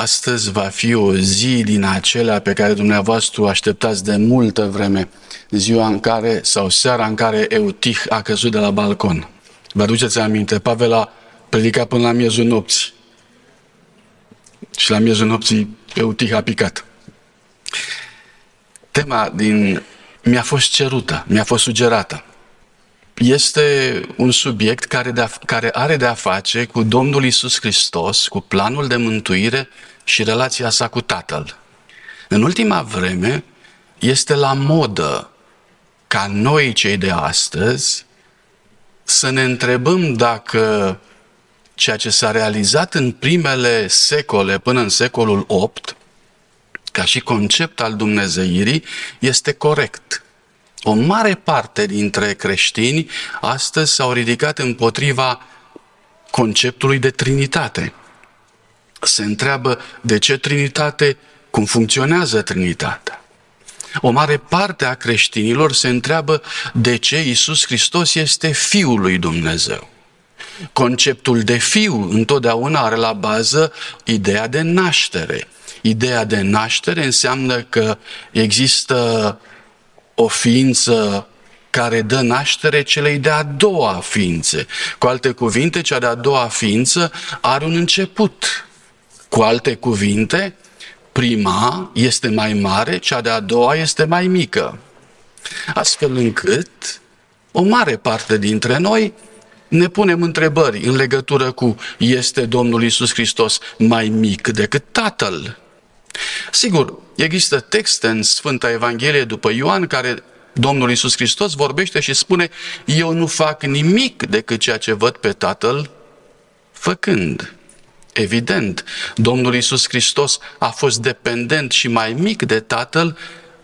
astăzi va fi o zi din acelea pe care dumneavoastră o așteptați de multă vreme, ziua în care, sau seara în care Eutih a căzut de la balcon. Vă aduceți aminte, Pavel a predicat până la miezul nopții. Și la miezul nopții Eutih a picat. Tema din mi-a fost cerută, mi-a fost sugerată este un subiect care, de a, care are de a face cu Domnul Isus Hristos, cu planul de mântuire și relația sa cu Tatăl. În ultima vreme este la modă ca noi cei de astăzi să ne întrebăm dacă ceea ce s-a realizat în primele secole până în secolul VIII, ca și concept al Dumnezeirii, este corect. O mare parte dintre creștini astăzi s-au ridicat împotriva conceptului de Trinitate. Se întreabă de ce Trinitate, cum funcționează Trinitatea. O mare parte a creștinilor se întreabă de ce Isus Hristos este Fiul lui Dumnezeu. Conceptul de fiu întotdeauna are la bază ideea de naștere. Ideea de naștere înseamnă că există o ființă care dă naștere celei de-a doua ființe. Cu alte cuvinte, cea de-a doua ființă are un început. Cu alte cuvinte, prima este mai mare, cea de-a doua este mai mică. Astfel încât o mare parte dintre noi ne punem întrebări în legătură cu este Domnul Isus Hristos mai mic decât Tatăl? Sigur, există texte în Sfânta Evanghelie după Ioan care Domnul Isus Hristos vorbește și spune eu nu fac nimic decât ceea ce văd pe Tatăl făcând. Evident, Domnul Isus Hristos a fost dependent și mai mic de Tatăl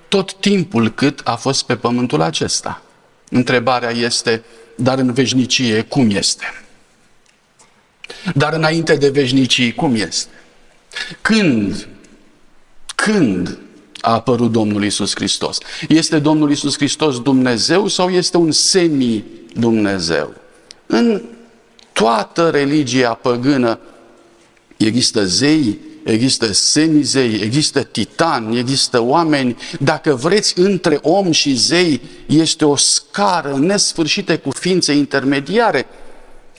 tot timpul cât a fost pe pământul acesta. Întrebarea este, dar în veșnicie cum este? Dar înainte de veșnicie cum este? Când când a apărut Domnul Isus Hristos? Este Domnul Isus Hristos Dumnezeu sau este un semi-Dumnezeu? În toată religia păgână există zei, există semizei, există titani, există oameni. Dacă vreți, între om și zei este o scară nesfârșită cu ființe intermediare.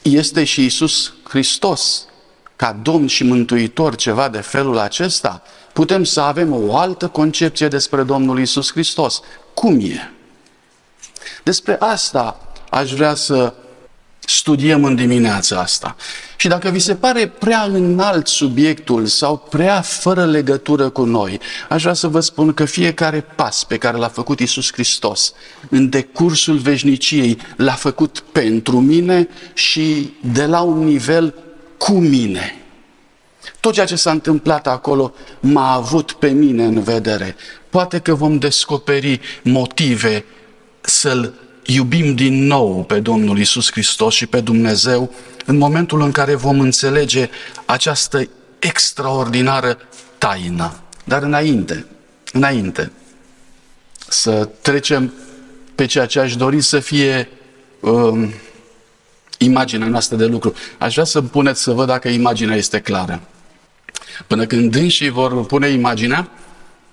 Este și Isus Hristos ca Domn și Mântuitor ceva de felul acesta? putem să avem o altă concepție despre Domnul Isus Hristos. Cum e? Despre asta aș vrea să studiem în dimineața asta. Și dacă vi se pare prea înalt subiectul sau prea fără legătură cu noi, aș vrea să vă spun că fiecare pas pe care l-a făcut Isus Hristos în decursul veșniciei l-a făcut pentru mine și de la un nivel cu mine. Tot ceea ce s-a întâmplat acolo m-a avut pe mine în vedere. Poate că vom descoperi motive să-L iubim din nou pe Domnul Isus Hristos și pe Dumnezeu în momentul în care vom înțelege această extraordinară taină. Dar înainte, înainte să trecem pe ceea ce aș dori să fie um, imaginea noastră de lucru. Aș vrea să puneți să văd dacă imaginea este clară. Până când dânsii vor pune imaginea,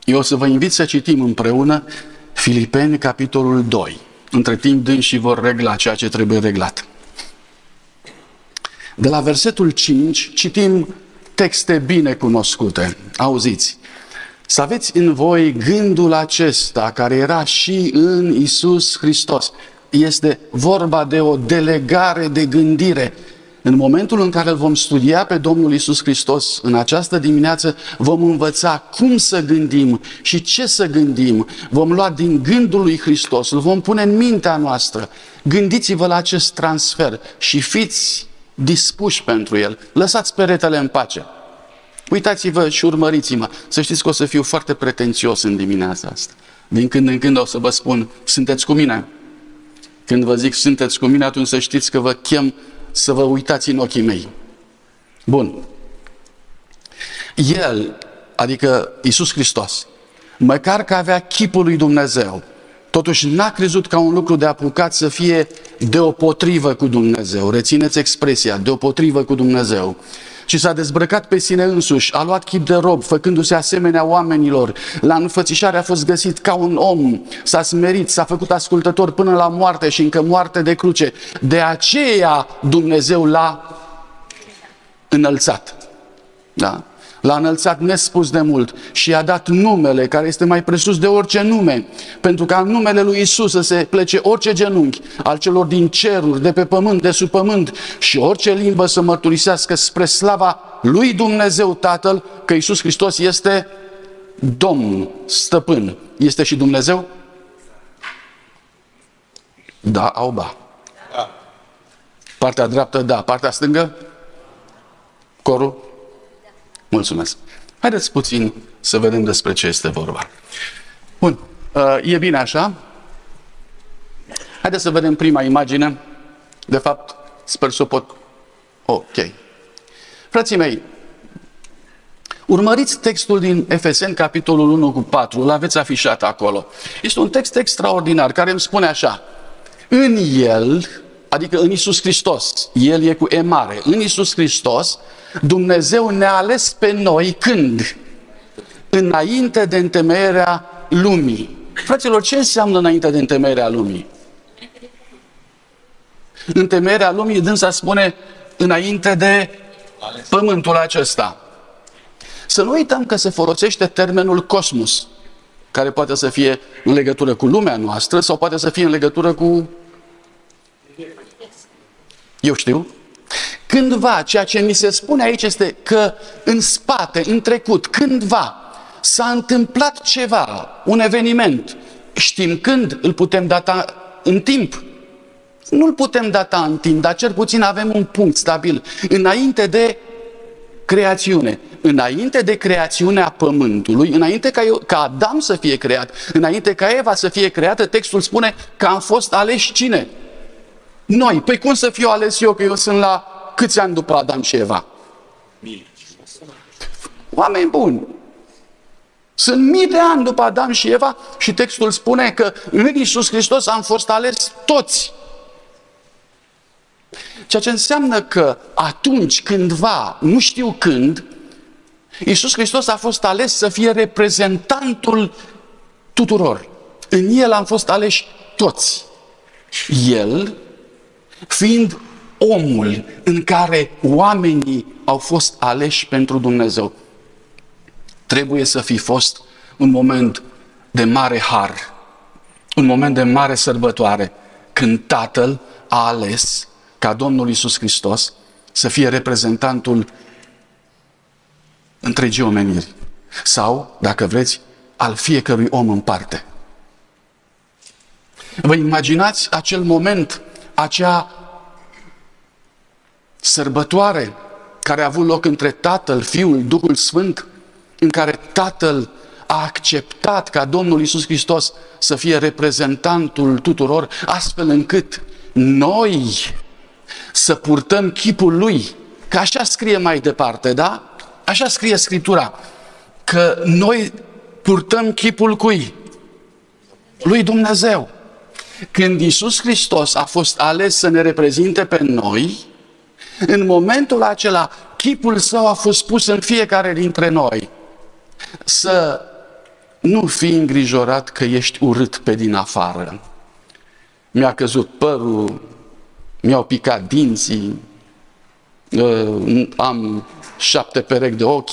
eu o să vă invit să citim împreună Filipeni, capitolul 2. Între timp dânsii vor regla ceea ce trebuie reglat. De la versetul 5 citim texte bine cunoscute. Auziți, să aveți în voi gândul acesta care era și în Isus Hristos. Este vorba de o delegare de gândire în momentul în care îl vom studia pe Domnul Isus Hristos în această dimineață, vom învăța cum să gândim și ce să gândim. Vom lua din gândul lui Hristos, îl vom pune în mintea noastră. Gândiți-vă la acest transfer și fiți dispuși pentru el. Lăsați peretele în pace. Uitați-vă și urmăriți-mă. Să știți că o să fiu foarte pretențios în dimineața asta. Din când în când o să vă spun, sunteți cu mine. Când vă zic sunteți cu mine, atunci să știți că vă chem să vă uitați în ochii mei. Bun. El, adică Isus Hristos, măcar că avea chipul lui Dumnezeu, totuși n-a crezut ca un lucru de apucat să fie deopotrivă cu Dumnezeu. Rețineți expresia, deopotrivă cu Dumnezeu. Ci s-a dezbrăcat pe sine însuși, a luat chip de rob, făcându-se asemenea oamenilor. La înfățișare a fost găsit ca un om, s-a smerit, s-a făcut ascultător până la moarte și încă moarte de cruce. De aceea Dumnezeu l-a înălțat. Da? L-a înălțat nespus de mult și i-a dat numele care este mai presus de orice nume, pentru ca în numele lui Isus să se plece orice genunchi al celor din ceruri, de pe pământ, de sub pământ și orice limbă să mărturisească spre slava lui Dumnezeu Tatăl că Isus Hristos este Domn, Stăpân. Este și Dumnezeu? Da, au ba. Partea dreaptă, da. Partea stângă? Corul? Mulțumesc. Haideți puțin să vedem despre ce este vorba. Bun, uh, e bine așa. Haideți să vedem prima imagine. De fapt, sper să o pot... Ok. Frații mei, urmăriți textul din Efeseni, capitolul 1 cu 4, îl aveți afișat acolo. Este un text extraordinar care îmi spune așa. În el, adică în Isus Hristos, el e cu E mare, în Isus Hristos, Dumnezeu ne-a ales pe noi când? Înainte de întemeierea lumii. Fraților, ce înseamnă înainte de întemeierea lumii? Întemeierea lumii, dânsa spune, înainte de pământul acesta. Să nu uităm că se folosește termenul cosmos, care poate să fie în legătură cu lumea noastră sau poate să fie în legătură cu... Eu știu, Cândva, ceea ce mi se spune aici este că în spate, în trecut, cândva s-a întâmplat ceva, un eveniment. Știm când îl putem data în timp. Nu-l putem data în timp, dar cel puțin avem un punct stabil. Înainte de creațiune, înainte de creațiunea pământului, înainte ca, eu, ca Adam să fie creat, înainte ca Eva să fie creată, textul spune că am fost aleși cine? Noi. Păi cum să fiu ales eu, că eu sunt la câți ani după Adam și Eva? Mii. Oameni buni. Sunt mii de ani după Adam și Eva și textul spune că în Iisus Hristos am fost ales toți. Ceea ce înseamnă că atunci, cândva, nu știu când, Iisus Hristos a fost ales să fie reprezentantul tuturor. În El am fost aleși toți. El, fiind omul în care oamenii au fost aleși pentru Dumnezeu. Trebuie să fi fost un moment de mare har, un moment de mare sărbătoare, când Tatăl a ales ca Domnul Isus Hristos să fie reprezentantul întregii omeniri. Sau, dacă vreți, al fiecărui om în parte. Vă imaginați acel moment, acea sărbătoare care a avut loc între Tatăl, Fiul, Duhul Sfânt, în care Tatăl a acceptat ca Domnul Isus Hristos să fie reprezentantul tuturor, astfel încât noi să purtăm chipul Lui. Că așa scrie mai departe, da? Așa scrie Scriptura. Că noi purtăm chipul cui? Lui Dumnezeu. Când Isus Hristos a fost ales să ne reprezinte pe noi, în momentul acela, chipul său a fost pus în fiecare dintre noi. Să nu fii îngrijorat că ești urât pe din afară. Mi-a căzut părul, mi-au picat dinții, uh, am șapte perechi de ochi,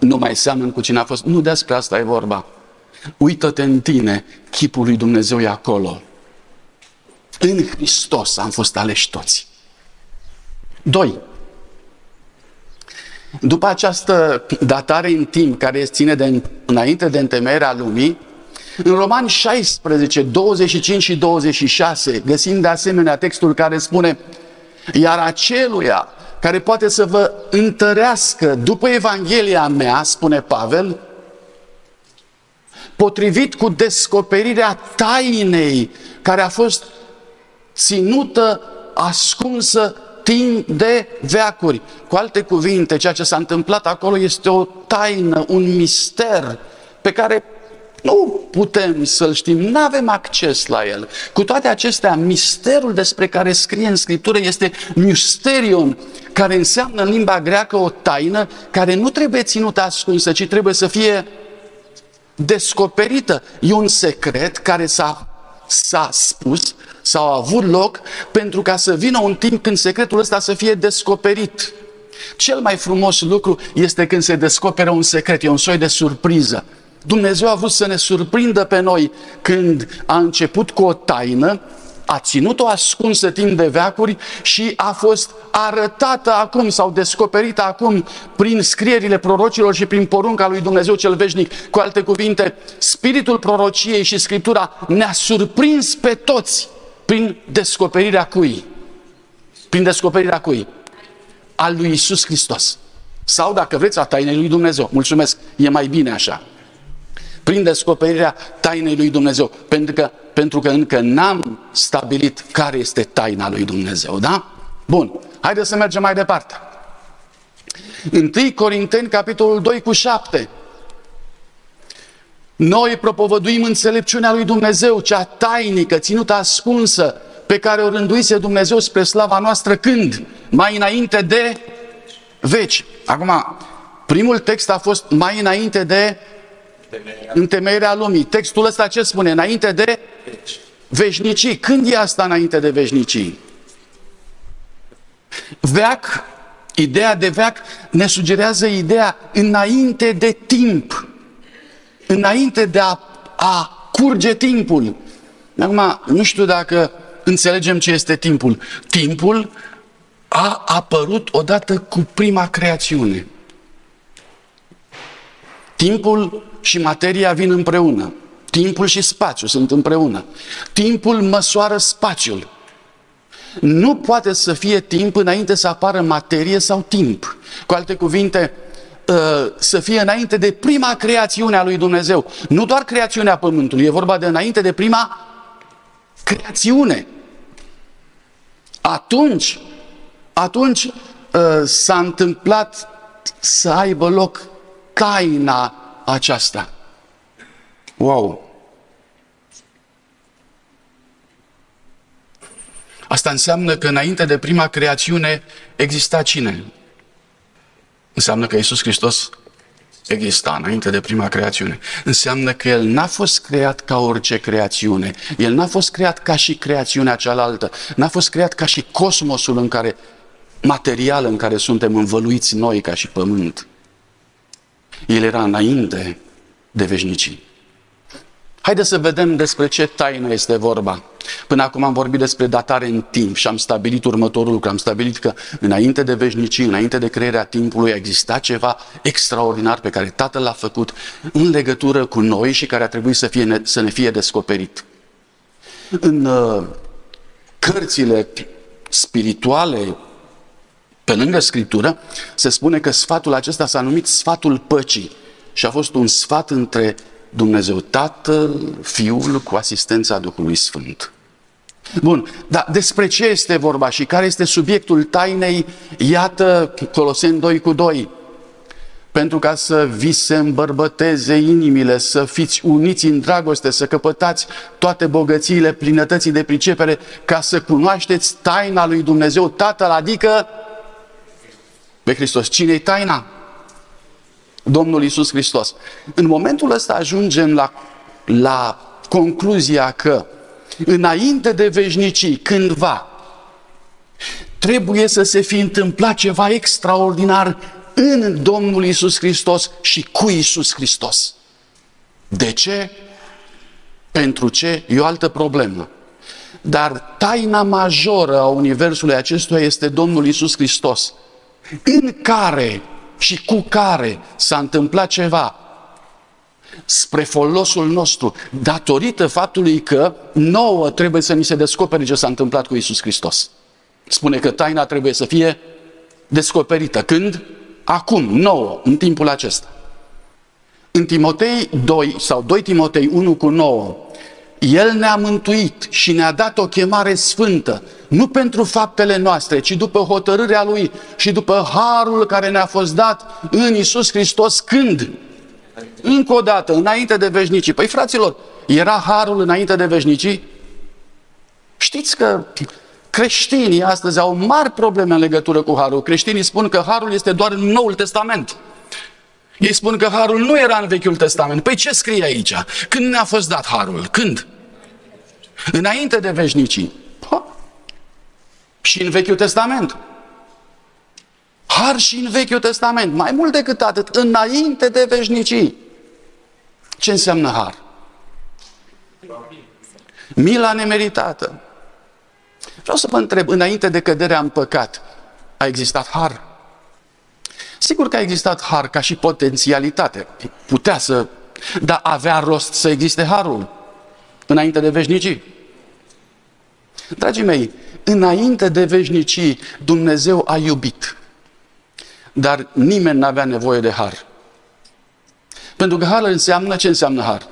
nu mai seamăn cu cine a fost. Nu despre asta e vorba. Uită-te în tine, chipul lui Dumnezeu e acolo. În Hristos am fost aleși toți. 2. După această datare în timp care ține de înainte de întemeierea lumii, în Romani 16, 25 și 26 găsim de asemenea textul care spune Iar aceluia care poate să vă întărească după Evanghelia mea, spune Pavel, potrivit cu descoperirea tainei care a fost ținută, ascunsă timp de veacuri. Cu alte cuvinte, ceea ce s-a întâmplat acolo este o taină, un mister pe care Nu putem să-l știm, nu avem acces la el. Cu toate acestea, misterul despre care scrie în Scriptură este mysterion, care înseamnă în limba greacă o taină care nu trebuie ținută ascunsă, ci trebuie să fie descoperită. E un secret care s-a, s-a spus sau a avut loc pentru ca să vină un timp când secretul ăsta să fie descoperit. Cel mai frumos lucru este când se descoperă un secret, e un soi de surpriză. Dumnezeu a vrut să ne surprindă pe noi când a început cu o taină, a ținut-o ascunsă timp de veacuri și a fost arătată acum sau descoperită acum prin scrierile prorocilor și prin porunca lui Dumnezeu cel veșnic. Cu alte cuvinte, spiritul prorociei și Scriptura ne-a surprins pe toți prin descoperirea cui? Prin descoperirea cui? Al lui Isus Hristos. Sau, dacă vreți, a tainei lui Dumnezeu. Mulțumesc, e mai bine așa. Prin descoperirea tainei lui Dumnezeu. Pentru că, pentru că încă n-am stabilit care este taina lui Dumnezeu, da? Bun, haideți să mergem mai departe. 1 Corinteni, capitolul 2 cu 7. Noi propovăduim înțelepciunea lui Dumnezeu, cea tainică, ținută ascunsă, pe care o rânduise Dumnezeu spre slava noastră când? Mai înainte de veci. Acum, primul text a fost mai înainte de întemeierea lumii. Textul ăsta ce spune? Înainte de veșnicii. Când e asta înainte de veșnicii? Veac, ideea de veac ne sugerează ideea înainte de timp înainte de a, a curge timpul. Acum, nu știu dacă înțelegem ce este timpul. Timpul a apărut odată cu prima creațiune. Timpul și materia vin împreună. Timpul și spațiul sunt împreună. Timpul măsoară spațiul. Nu poate să fie timp înainte să apară materie sau timp. Cu alte cuvinte, Uh, să fie înainte de prima creațiune a lui Dumnezeu. Nu doar creațiunea Pământului, e vorba de înainte de prima creațiune. Atunci, atunci uh, s-a întâmplat să aibă loc taina aceasta. Wow! Asta înseamnă că înainte de prima creațiune exista cine? Înseamnă că Iisus Hristos exista înainte de prima creațiune. Înseamnă că El n-a fost creat ca orice creațiune. El n-a fost creat ca și creațiunea cealaltă. N-a fost creat ca și cosmosul în care, material în care suntem învăluiți noi ca și pământ. El era înainte de veșnicii. Haideți să vedem despre ce taină este vorba. Până acum am vorbit despre datare în timp și am stabilit următorul lucru. Am stabilit că înainte de veșnicii, înainte de crearea timpului, a existat ceva extraordinar pe care Tatăl l-a făcut în legătură cu noi și care a trebuit să, fie, să ne fie descoperit. În uh, cărțile spirituale, pe lângă Scriptură, se spune că sfatul acesta s-a numit sfatul păcii și a fost un sfat între Dumnezeu Tatăl, Fiul cu asistența Duhului Sfânt. Bun, dar despre ce este vorba și care este subiectul tainei? Iată Coloseni 2 cu 2. Pentru ca să vi se îmbărbăteze inimile, să fiți uniți în dragoste, să căpătați toate bogățiile plinătății de pricepere, ca să cunoașteți taina lui Dumnezeu Tatăl, adică pe Hristos. Cine-i taina? Domnul Isus Hristos. În momentul ăsta ajungem la, la concluzia că înainte de veșnicii, cândva, trebuie să se fi întâmplat ceva extraordinar în Domnul Isus Hristos și cu Isus Hristos. De ce? Pentru ce? E o altă problemă. Dar taina majoră a Universului acestuia este Domnul Isus Hristos, în care și cu care s-a întâmplat ceva spre folosul nostru, datorită faptului că nouă trebuie să ni se descopere ce s-a întâmplat cu Isus Hristos. Spune că taina trebuie să fie descoperită. Când? Acum, nouă, în timpul acesta. În Timotei 2 sau 2 Timotei 1 cu 9, El ne-a mântuit și ne-a dat o chemare sfântă, nu pentru faptele noastre, ci după hotărârea Lui și după harul care ne-a fost dat în Isus Hristos când? Încă o dată, înainte de veșnicii. Păi fraților, era harul înainte de veșnicii? Știți că creștinii astăzi au mari probleme în legătură cu harul. Creștinii spun că harul este doar în Noul Testament. Ei spun că harul nu era în Vechiul Testament. Păi ce scrie aici? Când ne-a fost dat harul? Când? Înainte de veșnicii. Ha. Și în Vechiul Testament. Har și în Vechiul Testament. Mai mult decât atât, înainte de veșnicii. Ce înseamnă har? Mila nemeritată. Vreau să vă întreb, înainte de căderea în păcat, a existat har? Sigur că a existat har ca și potențialitate. Putea să, dar avea rost să existe harul înainte de veșnicii. Dragii mei, înainte de veșnicii, Dumnezeu a iubit. Dar nimeni nu avea nevoie de har. Pentru că har înseamnă ce înseamnă har?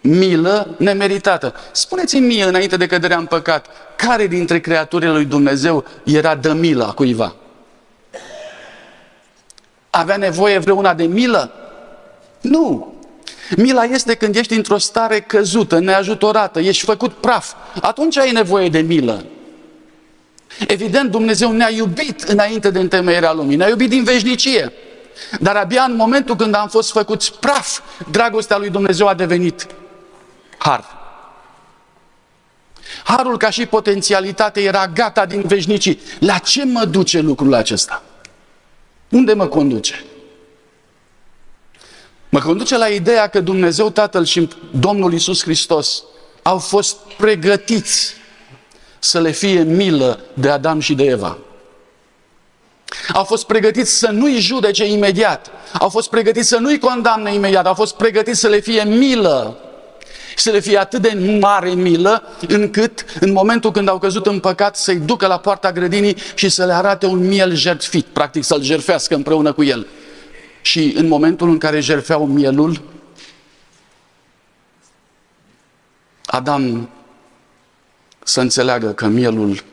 Milă nemeritată. Spuneți-mi mie, înainte de căderea în păcat, care dintre creaturile lui Dumnezeu era de milă a cuiva? Avea nevoie vreuna de milă? Nu. Mila este când ești într-o stare căzută, neajutorată, ești făcut praf. Atunci ai nevoie de milă. Evident, Dumnezeu ne-a iubit înainte de întemeierea lumii, ne-a iubit din veșnicie. Dar abia în momentul când am fost făcuți praf, dragostea lui Dumnezeu a devenit har. Harul ca și potențialitate era gata din veșnicii. La ce mă duce lucrul acesta? Unde mă conduce? Mă conduce la ideea că Dumnezeu Tatăl și Domnul Isus Hristos au fost pregătiți să le fie milă de Adam și de Eva. Au fost pregătiți să nu-i judece imediat. Au fost pregătiți să nu-i condamne imediat. Au fost pregătiți să le fie milă. Să le fie atât de mare milă, încât în momentul când au căzut în păcat să-i ducă la poarta grădinii și să le arate un miel jertfit, practic să-l jerfească împreună cu el. Și în momentul în care jerfeau mielul, Adam să înțeleagă că mielul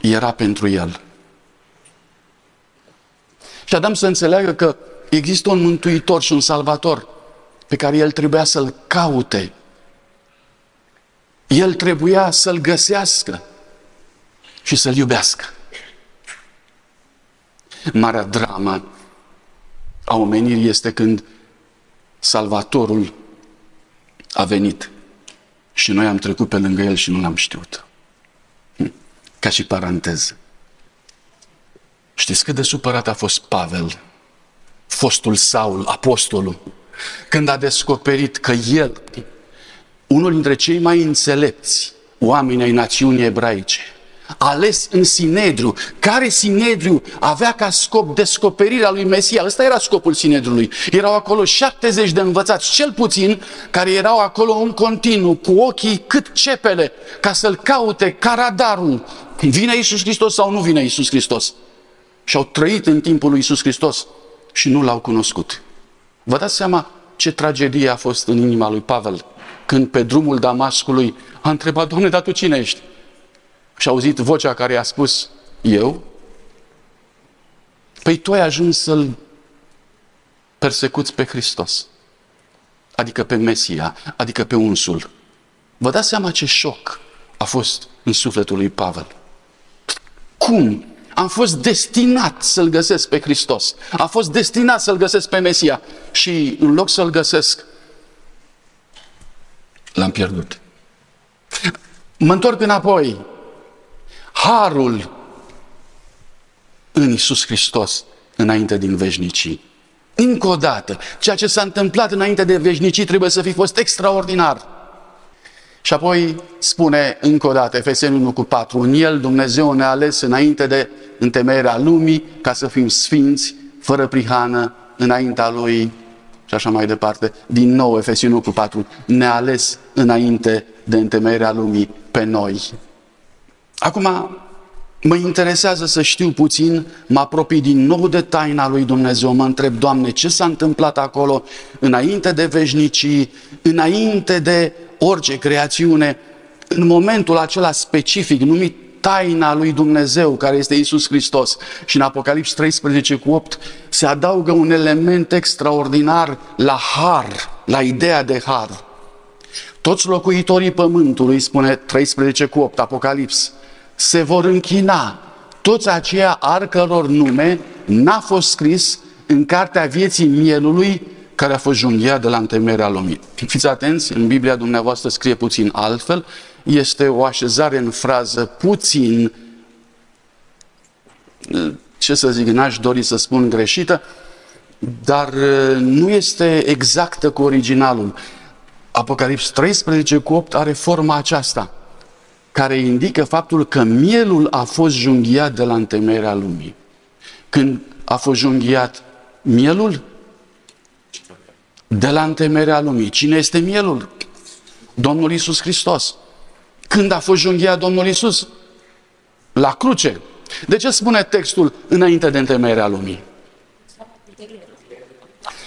era pentru el. Și Adam să înțeleagă că există un mântuitor și un salvator pe care el trebuia să-l caute. El trebuia să-l găsească și să-l iubească. Marea dramă a omenirii este când Salvatorul a venit și noi am trecut pe lângă el și nu l-am știut. Hm. Ca și paranteză. Știți cât de supărat a fost Pavel, fostul Saul, apostolul, când a descoperit că el, unul dintre cei mai înțelepți oameni ai națiunii ebraice, ales în Sinedriu, care Sinedriu avea ca scop descoperirea lui Mesia. Ăsta era scopul Sinedriului. Erau acolo 70 de învățați, cel puțin, care erau acolo în continuu, cu ochii cât cepele, ca să-l caute ca radarul. Vine Iisus Hristos sau nu vine Iisus Hristos? Și au trăit în timpul lui Iisus Hristos și nu l-au cunoscut. Vă dați seama ce tragedie a fost în inima lui Pavel când pe drumul Damascului a întrebat, Doamne, dar tu cine ești? Și auzit vocea care i-a spus, eu? Păi tu ai ajuns să-L persecuți pe Hristos, adică pe Mesia, adică pe unsul. Vă dați seama ce șoc a fost în sufletul lui Pavel. Cum? Am fost destinat să-L găsesc pe Hristos. Am fost destinat să-L găsesc pe Mesia. Și în loc să-L găsesc, l-am pierdut. Mă întorc înapoi harul în Isus Hristos înainte din veșnicii. Încă o dată, ceea ce s-a întâmplat înainte de veșnicii trebuie să fi fost extraordinar. Și apoi spune încă o dată, Efeseni 1 cu 4, în El Dumnezeu ne-a ales înainte de întemeierea lumii ca să fim sfinți, fără prihană, înaintea Lui și așa mai departe. Din nou, Efeseni 1 cu 4, ne-a ales înainte de întemeierea lumii pe noi. Acum, mă interesează să știu puțin, mă apropii din nou de taina lui Dumnezeu, mă întreb, Doamne, ce s-a întâmplat acolo înainte de veșnicii, înainte de orice creațiune, în momentul acela specific numit taina lui Dumnezeu, care este Isus Hristos. Și în Apocalips 13 cu 8 se adaugă un element extraordinar la har, la ideea de har. Toți locuitorii pământului, spune 13 cu 8 Apocalips, se vor închina. Toți aceia ar căror nume n-a fost scris în cartea vieții mielului care a fost junghiat de la întemerea lumii. Fiți atenți, în Biblia dumneavoastră scrie puțin altfel, este o așezare în frază puțin, ce să zic, n-aș dori să spun greșită, dar uh, nu este exactă cu originalul. Apocalips 13 cu 8 are forma aceasta, care indică faptul că mielul a fost junghiat de la întemerea lumii. Când a fost junghiat mielul? De la întemerea lumii. Cine este mielul? Domnul Isus Hristos. Când a fost junghiat Domnul Isus? La cruce. De ce spune textul înainte de întemeierea lumii?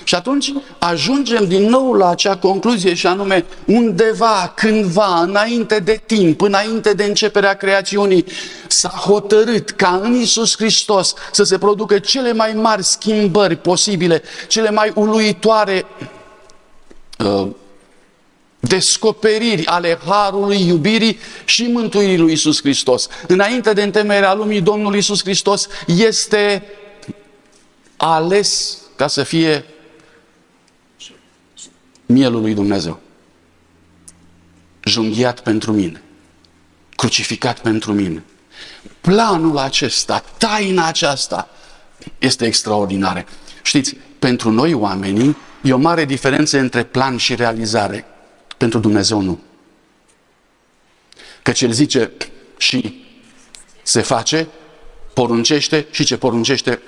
Și atunci ajungem din nou la acea concluzie și anume undeva, cândva, înainte de timp, înainte de începerea creațiunii, s-a hotărât ca în Isus Hristos să se producă cele mai mari schimbări posibile, cele mai uluitoare uh, descoperiri ale harului, iubirii și mântuirii lui Isus Hristos. Înainte de întemeierea lumii, Domnul Isus Hristos este ales ca să fie mielul lui Dumnezeu. Junghiat pentru mine, crucificat pentru mine. Planul acesta, taina aceasta este extraordinară. Știți, pentru noi oamenii e o mare diferență între plan și realizare. Pentru Dumnezeu nu. Căci El zice și se face, poruncește și ce poruncește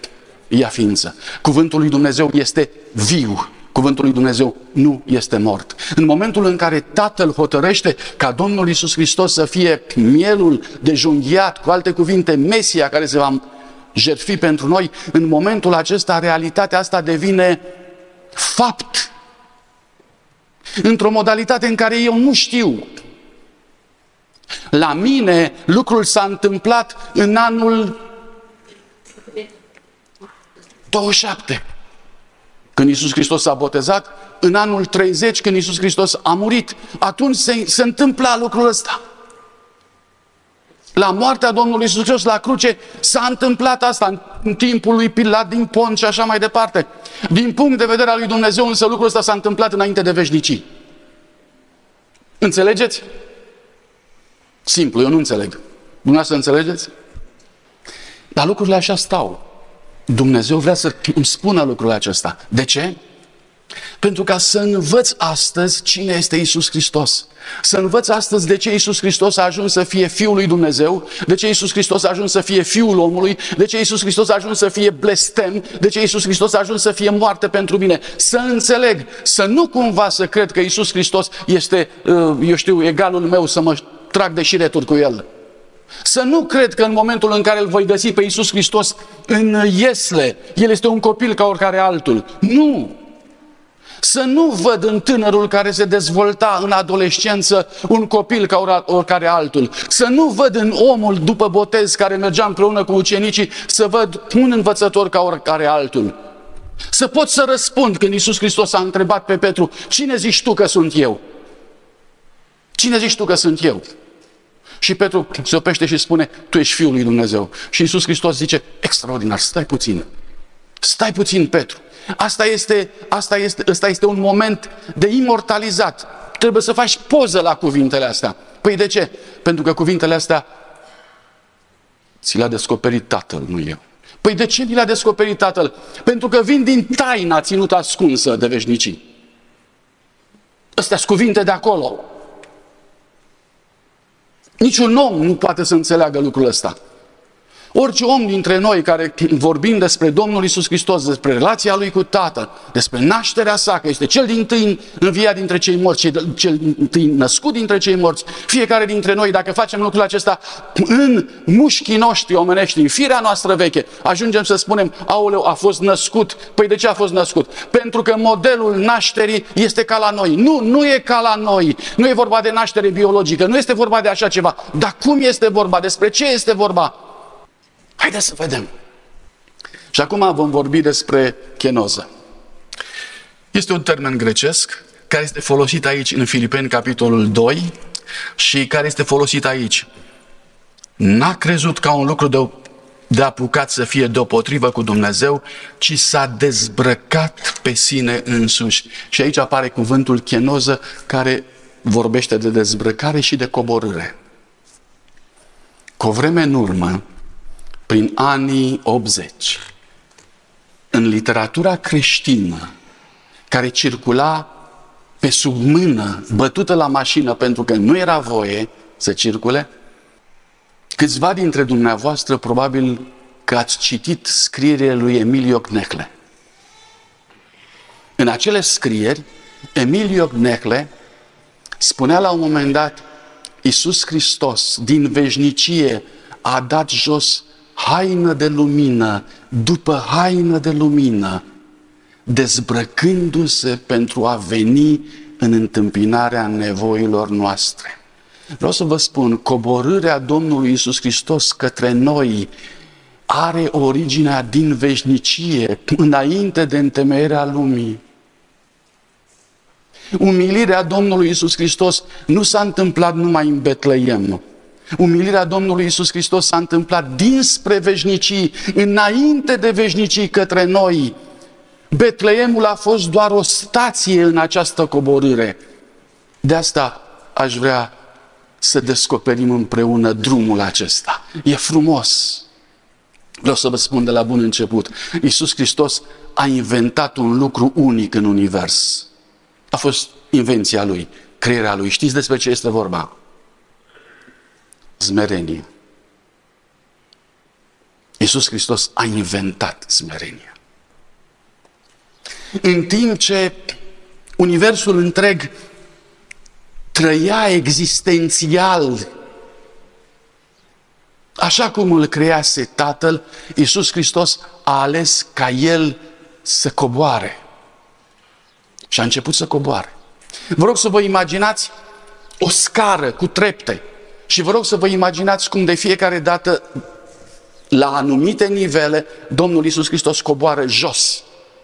ia ființă. Cuvântul lui Dumnezeu este viu. Cuvântul lui Dumnezeu nu este mort. În momentul în care Tatăl hotărăște ca Domnul Isus Hristos să fie mielul de junghiat, cu alte cuvinte, Mesia care se va jertfi pentru noi, în momentul acesta realitatea asta devine fapt într-o modalitate în care eu nu știu. La mine lucrul s-a întâmplat în anul 27, când Iisus Hristos s-a botezat, în anul 30, când Iisus Hristos a murit. Atunci se, se întâmpla lucrul ăsta. La moartea Domnului Iisus Hristos la cruce s-a întâmplat asta în timpul lui Pilat din Pont și așa mai departe. Din punct de vedere al lui Dumnezeu însă lucrul ăsta s-a întâmplat înainte de veșnicii. Înțelegeți? Simplu, eu nu înțeleg. Dumneavoastră înțelegeți? Dar lucrurile așa stau. Dumnezeu vrea să îmi spună lucrul acesta. De ce? Pentru ca să învăț astăzi cine este Isus Hristos. Să învăț astăzi de ce Isus Hristos a ajuns să fie Fiul lui Dumnezeu, de ce Isus Hristos a ajuns să fie Fiul omului, de ce Isus Hristos a ajuns să fie blestem, de ce Isus Hristos a ajuns să fie moarte pentru mine. Să înțeleg, să nu cumva să cred că Isus Hristos este, uh, eu știu, egalul meu să mă trag de șireturi cu El. Să nu cred că în momentul în care îl voi găsi pe Isus Hristos în iesle, El este un copil ca oricare altul. Nu! Să nu văd în tânărul care se dezvolta în adolescență un copil ca oricare altul. Să nu văd în omul după botez care mergea împreună cu ucenicii, să văd un învățător ca oricare altul. Să pot să răspund când Iisus Hristos a întrebat pe Petru, cine zici tu că sunt eu? Cine zici tu că sunt eu? Și Petru se oprește și spune, tu ești Fiul lui Dumnezeu. Și Iisus Hristos zice, extraordinar, stai puțin. Stai puțin, Petru. Asta este, asta este, asta este un moment de imortalizat. Trebuie să faci poză la cuvintele astea. Păi de ce? Pentru că cuvintele astea ți le-a descoperit Tatăl, nu eu. Păi de ce mi le-a descoperit Tatăl? Pentru că vin din taina ținută ascunsă de veșnicii. Astea sunt cuvinte de acolo. Niciun om nu poate să înțeleagă lucrul ăsta. Orice om dintre noi care vorbim despre Domnul Isus Hristos, despre relația Lui cu Tatăl, despre nașterea sa, că este cel din tâi înviat dintre cei morți, cel din tâi născut dintre cei morți, fiecare dintre noi, dacă facem lucrul acesta în mușchii noștri omenești, în firea noastră veche, ajungem să spunem, aoleu, a fost născut. Păi de ce a fost născut? Pentru că modelul nașterii este ca la noi. Nu, nu e ca la noi. Nu e vorba de naștere biologică, nu este vorba de așa ceva. Dar cum este vorba? Despre ce este vorba? Haideți să vedem. Și acum vom vorbi despre chenoză. Este un termen grecesc care este folosit aici în Filipeni, capitolul 2, și care este folosit aici. N-a crezut ca un lucru de, de apucat să fie deopotrivă cu Dumnezeu, ci s-a dezbrăcat pe sine însuși. Și aici apare cuvântul chenoză care vorbește de dezbrăcare și de coborâre. Cu o vreme în urmă, prin anii 80, în literatura creștină, care circula pe sub mână, bătută la mașină pentru că nu era voie să circule, câțiva dintre dumneavoastră probabil că ați citit scrierile lui Emilio Knecle. În acele scrieri, Emilio Knecle spunea la un moment dat, Iisus Hristos din veșnicie a dat jos haină de lumină după haină de lumină, dezbrăcându-se pentru a veni în întâmpinarea nevoilor noastre. Vreau să vă spun, coborârea Domnului Isus Hristos către noi are originea din veșnicie, înainte de întemeierea lumii. Umilirea Domnului Isus Hristos nu s-a întâmplat numai în Betleem. Umilirea Domnului Isus Hristos s-a întâmplat dinspre veșnicii, înainte de veșnicii către noi. Betleemul a fost doar o stație în această coborâre. De asta aș vrea să descoperim împreună drumul acesta. E frumos. Vreau să vă spun de la bun început. Iisus Hristos a inventat un lucru unic în univers. A fost invenția lui, crearea lui. Știți despre ce este vorba? Smerenie. Iisus Hristos a inventat smerenia. În timp ce universul întreg trăia existențial așa cum îl crease Tatăl, Iisus Hristos a ales ca El să coboare. Și a început să coboare. Vă rog să vă imaginați o scară cu trepte și vă rog să vă imaginați cum de fiecare dată la anumite nivele Domnul Iisus Hristos coboară jos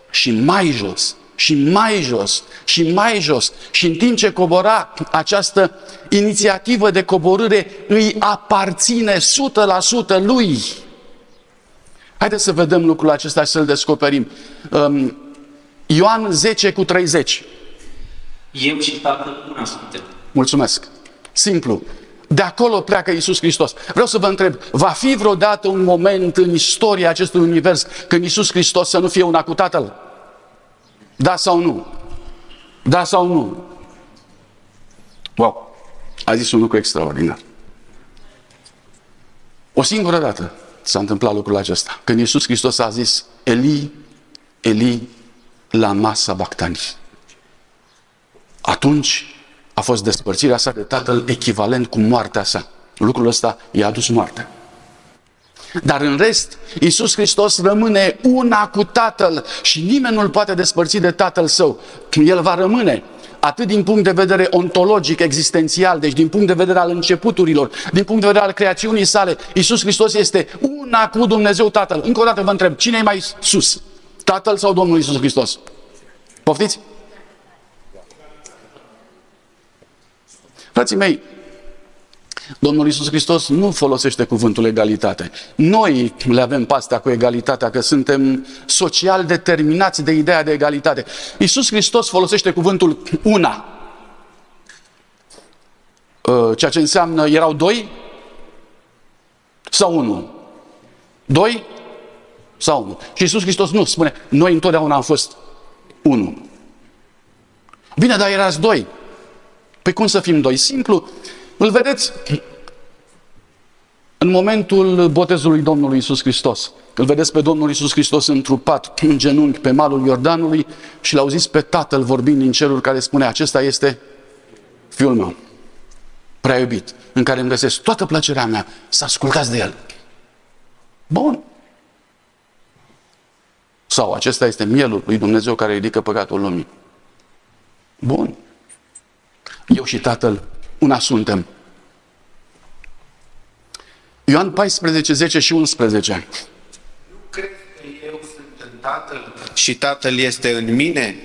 și mai jos și mai jos și mai jos. Și în timp ce cobora această inițiativă de coborâre îi aparține 100% lui. Haideți să vedem lucrul acesta și să-l descoperim. Um, Ioan 10 cu 30. Eu și Tatăl una suntem. Mulțumesc. Simplu. De acolo pleacă Iisus Hristos. Vreau să vă întreb, va fi vreodată un moment în istoria acestui univers când Iisus Hristos să nu fie una cu Tatăl? Da sau nu? Da sau nu? Wow! A zis un lucru extraordinar. O singură dată s-a întâmplat lucrul acesta. Când Iisus Hristos a zis, Eli, Eli, la masa bactani. Atunci a fost despărțirea sa de Tatăl echivalent cu moartea sa. Lucrul ăsta i-a adus moartea. Dar în rest, Iisus Hristos rămâne una cu Tatăl și nimeni nu îl poate despărți de Tatăl Său. El va rămâne atât din punct de vedere ontologic, existențial, deci din punct de vedere al începuturilor, din punct de vedere al creațiunii sale, Iisus Hristos este una cu Dumnezeu Tatăl. Încă o dată vă întreb, cine e mai sus? Tatăl sau Domnul Iisus Hristos? Poftiți? Frații mei, Domnul Iisus Hristos nu folosește cuvântul egalitate. Noi le avem pastea cu egalitatea, că suntem social determinați de ideea de egalitate. Iisus Hristos folosește cuvântul una. Uh, ceea ce înseamnă, erau doi sau unu? Doi sau unu? Și Iisus Hristos nu spune, noi întotdeauna am fost unu. Bine, dar erați doi. Păi cum să fim doi? Simplu, îl vedeți În momentul botezului Domnului Isus Hristos, îl vedeți pe Domnul Isus Hristos întrupat în genunchi pe malul Iordanului și l-au zis pe Tatăl vorbind din ceruri care spune, acesta este Fiul meu, prea iubit, în care îmi găsesc toată plăcerea mea să ascultați de El. Bun. Sau acesta este mielul lui Dumnezeu care ridică păcatul lumii. Bun. Eu și Tatăl una suntem. Ioan 14, 10 și 11. Nu cred că eu sunt în Tatăl și Tatăl este în mine?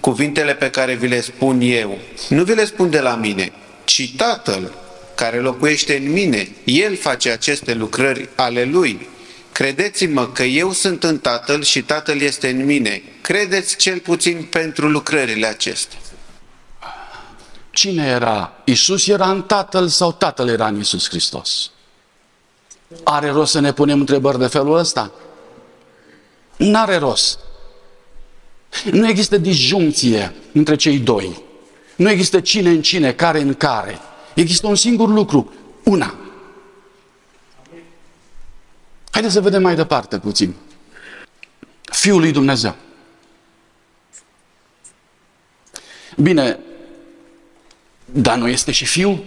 Cuvintele pe care vi le spun eu, nu vi le spun de la mine, ci Tatăl care locuiește în mine, El face aceste lucrări ale Lui. Credeți-mă că eu sunt în Tatăl și Tatăl este în mine. Credeți cel puțin pentru lucrările acestea. Cine era? Isus era în Tatăl sau Tatăl era în Isus Hristos? Are rost să ne punem întrebări de felul ăsta? N-are rost. Nu există disjuncție între cei doi. Nu există cine în cine, care în care. Există un singur lucru, una. Haideți să vedem mai departe puțin. Fiul lui Dumnezeu. Bine, dar nu este și Fiul?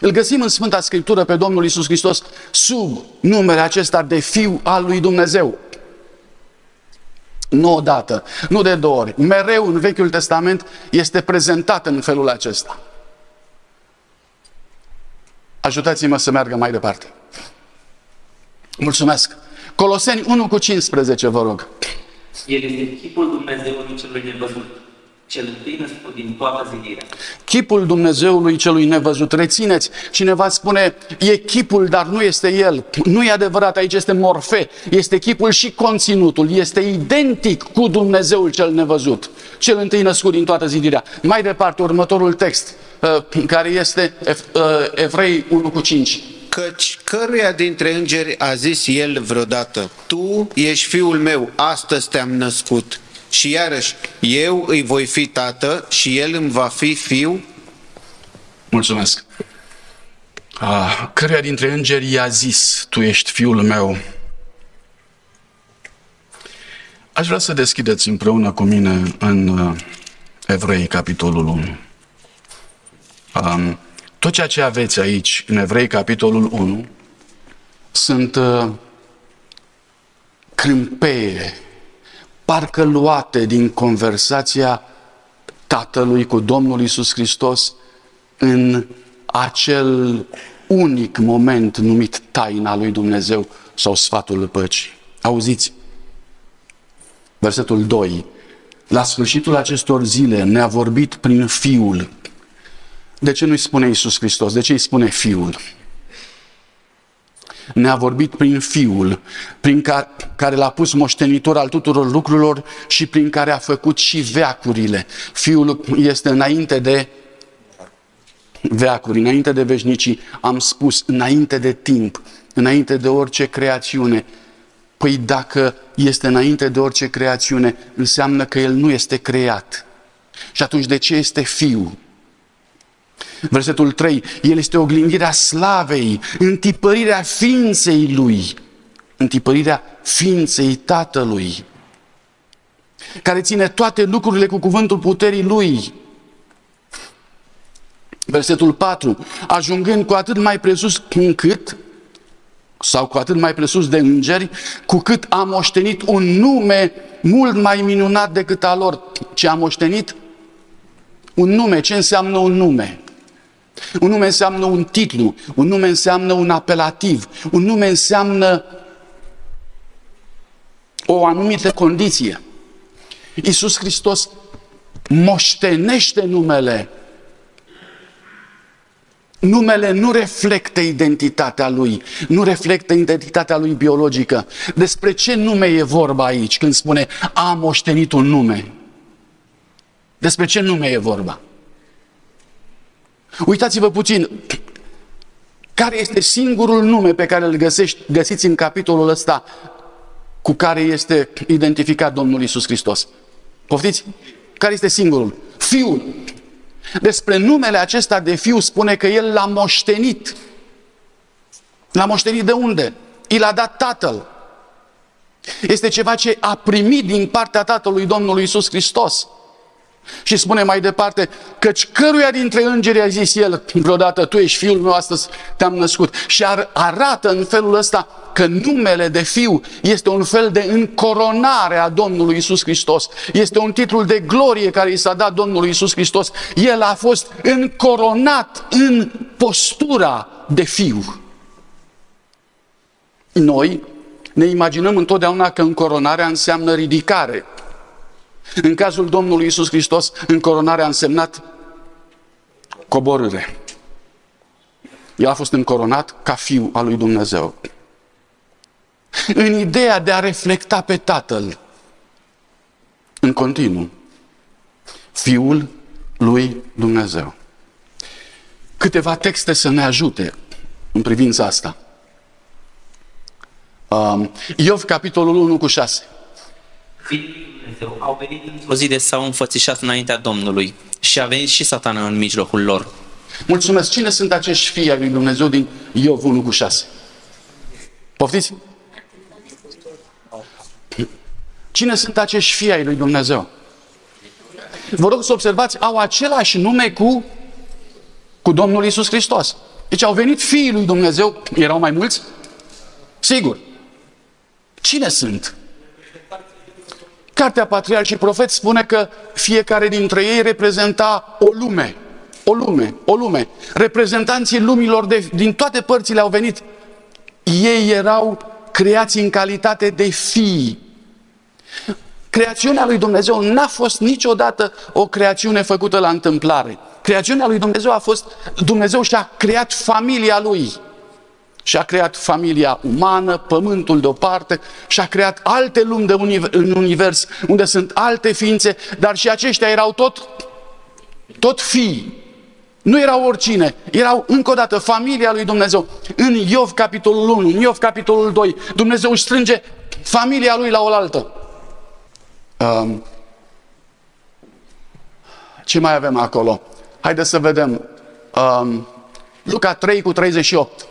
Îl găsim în Sfânta Scriptură pe Domnul Isus Hristos sub numele acesta de Fiu al lui Dumnezeu. Nu odată, nu de două ori. Mereu în Vechiul Testament este prezentat în felul acesta. Ajutați-mă să meargă mai departe. Mulțumesc. Coloseni 1 cu 15, vă rog. El este chipul Dumnezeului celui nevăzut cel întâi născut din toată zidirea. Chipul Dumnezeului celui nevăzut. Rețineți, cineva spune, e chipul, dar nu este el. Nu e adevărat, aici este morfe. Este chipul și conținutul. Este identic cu Dumnezeul cel nevăzut. Cel întâi născut din toată zidirea. Mai departe, următorul text, uh, care este uh, Evrei 1 cu 5 căci căruia dintre îngeri a zis el vreodată, Tu ești fiul meu, astăzi te-am născut. Și iarăși, eu îi voi fi tată și el îmi va fi fiu? Mulțumesc. Ah, căruia dintre îngeri i-a zis, tu ești fiul meu? Aș vrea să deschideți împreună cu mine în uh, Evrei, capitolul 1. Um, tot ceea ce aveți aici, în Evrei, capitolul 1, sunt uh, crâmpeie parcă luate din conversația Tatălui cu Domnul Isus Hristos în acel unic moment numit taina lui Dumnezeu sau sfatul păcii. Auziți? Versetul 2. La sfârșitul acestor zile ne-a vorbit prin Fiul. De ce nu-i spune Isus Hristos? De ce îi spune Fiul? Ne-a vorbit prin Fiul, prin care, care l-a pus moștenitor al tuturor lucrurilor și prin care a făcut și veacurile. Fiul este înainte de veacuri, înainte de veșnicii, am spus, înainte de timp, înainte de orice creațiune. Păi dacă este înainte de orice creațiune, înseamnă că El nu este creat. Și atunci de ce este Fiul? Versetul 3, El este oglindirea slavei, întipărirea ființei Lui, întipărirea ființei Tatălui, care ține toate lucrurile cu cuvântul puterii Lui. Versetul 4, ajungând cu atât mai presus încât, sau cu atât mai presus de îngeri, cu cât a moștenit un nume mult mai minunat decât a lor. Ce a moștenit? Un nume. Ce înseamnă un nume? Un nume înseamnă un titlu, un nume înseamnă un apelativ, un nume înseamnă o anumită condiție. Iisus Hristos moștenește numele. Numele nu reflectă identitatea lui, nu reflectă identitatea lui biologică. Despre ce nume e vorba aici când spune a moștenit un nume? Despre ce nume e vorba? Uitați-vă puțin, care este singurul nume pe care îl găsești, găsiți în capitolul ăsta cu care este identificat Domnul Isus Hristos? Poftiți? Care este singurul? Fiul. Despre numele acesta de fiu spune că el l-a moștenit. L-a moștenit de unde? I l-a dat Tatăl. Este ceva ce a primit din partea Tatălui Domnului Isus Hristos. Și spune mai departe, căci căruia dintre îngeri a zis el vreodată, tu ești fiul meu, astăzi te-am născut. Și ar, arată în felul ăsta că numele de fiu este un fel de încoronare a Domnului Isus Hristos. Este un titlu de glorie care i s-a dat Domnului Isus Hristos. El a fost încoronat în postura de fiu. Noi ne imaginăm întotdeauna că încoronarea înseamnă ridicare. În cazul Domnului Isus Hristos, încoronarea a însemnat coborâre. El a fost încoronat ca fiu al lui Dumnezeu. În ideea de a reflecta pe Tatăl în continuu, Fiul lui Dumnezeu. Câteva texte să ne ajute în privința asta. Um, Iov, capitolul 1 cu 6. Fiii Dumnezeu au venit într-o zi de s-au înfățișat înaintea Domnului și a venit și satana în mijlocul lor. Mulțumesc. Cine sunt acești fii ai lui Dumnezeu din Iov 1 cu 6? Poftiți? Cine sunt acești fii ai lui Dumnezeu? Vă rog să observați, au același nume cu, cu Domnul Isus Hristos. Deci au venit fiii lui Dumnezeu, erau mai mulți? Sigur. Cine sunt? Cartea Patriarh și Profet spune că fiecare dintre ei reprezenta o lume. O lume, o lume. Reprezentanții lumilor de, din toate părțile au venit. Ei erau creați în calitate de fii. Creațiunea lui Dumnezeu n-a fost niciodată o creațiune făcută la întâmplare. Creațiunea lui Dumnezeu a fost, Dumnezeu și-a creat familia lui și a creat familia umană, pământul deoparte, și a creat alte lumi de univers, în univers, unde sunt alte ființe, dar și aceștia erau tot, tot fii. Nu erau oricine, erau încă o dată familia lui Dumnezeu. În Iov capitolul 1, în Iov capitolul 2, Dumnezeu își strânge familia lui la oaltă. Um, ce mai avem acolo? Haideți să vedem. Um, Luca 3 cu 38.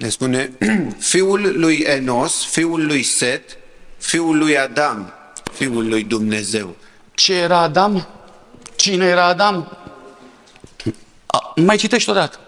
Ne spune, fiul lui Enos, fiul lui Set, fiul lui Adam, fiul lui Dumnezeu. Ce era Adam? Cine era Adam? A, mai citești odată.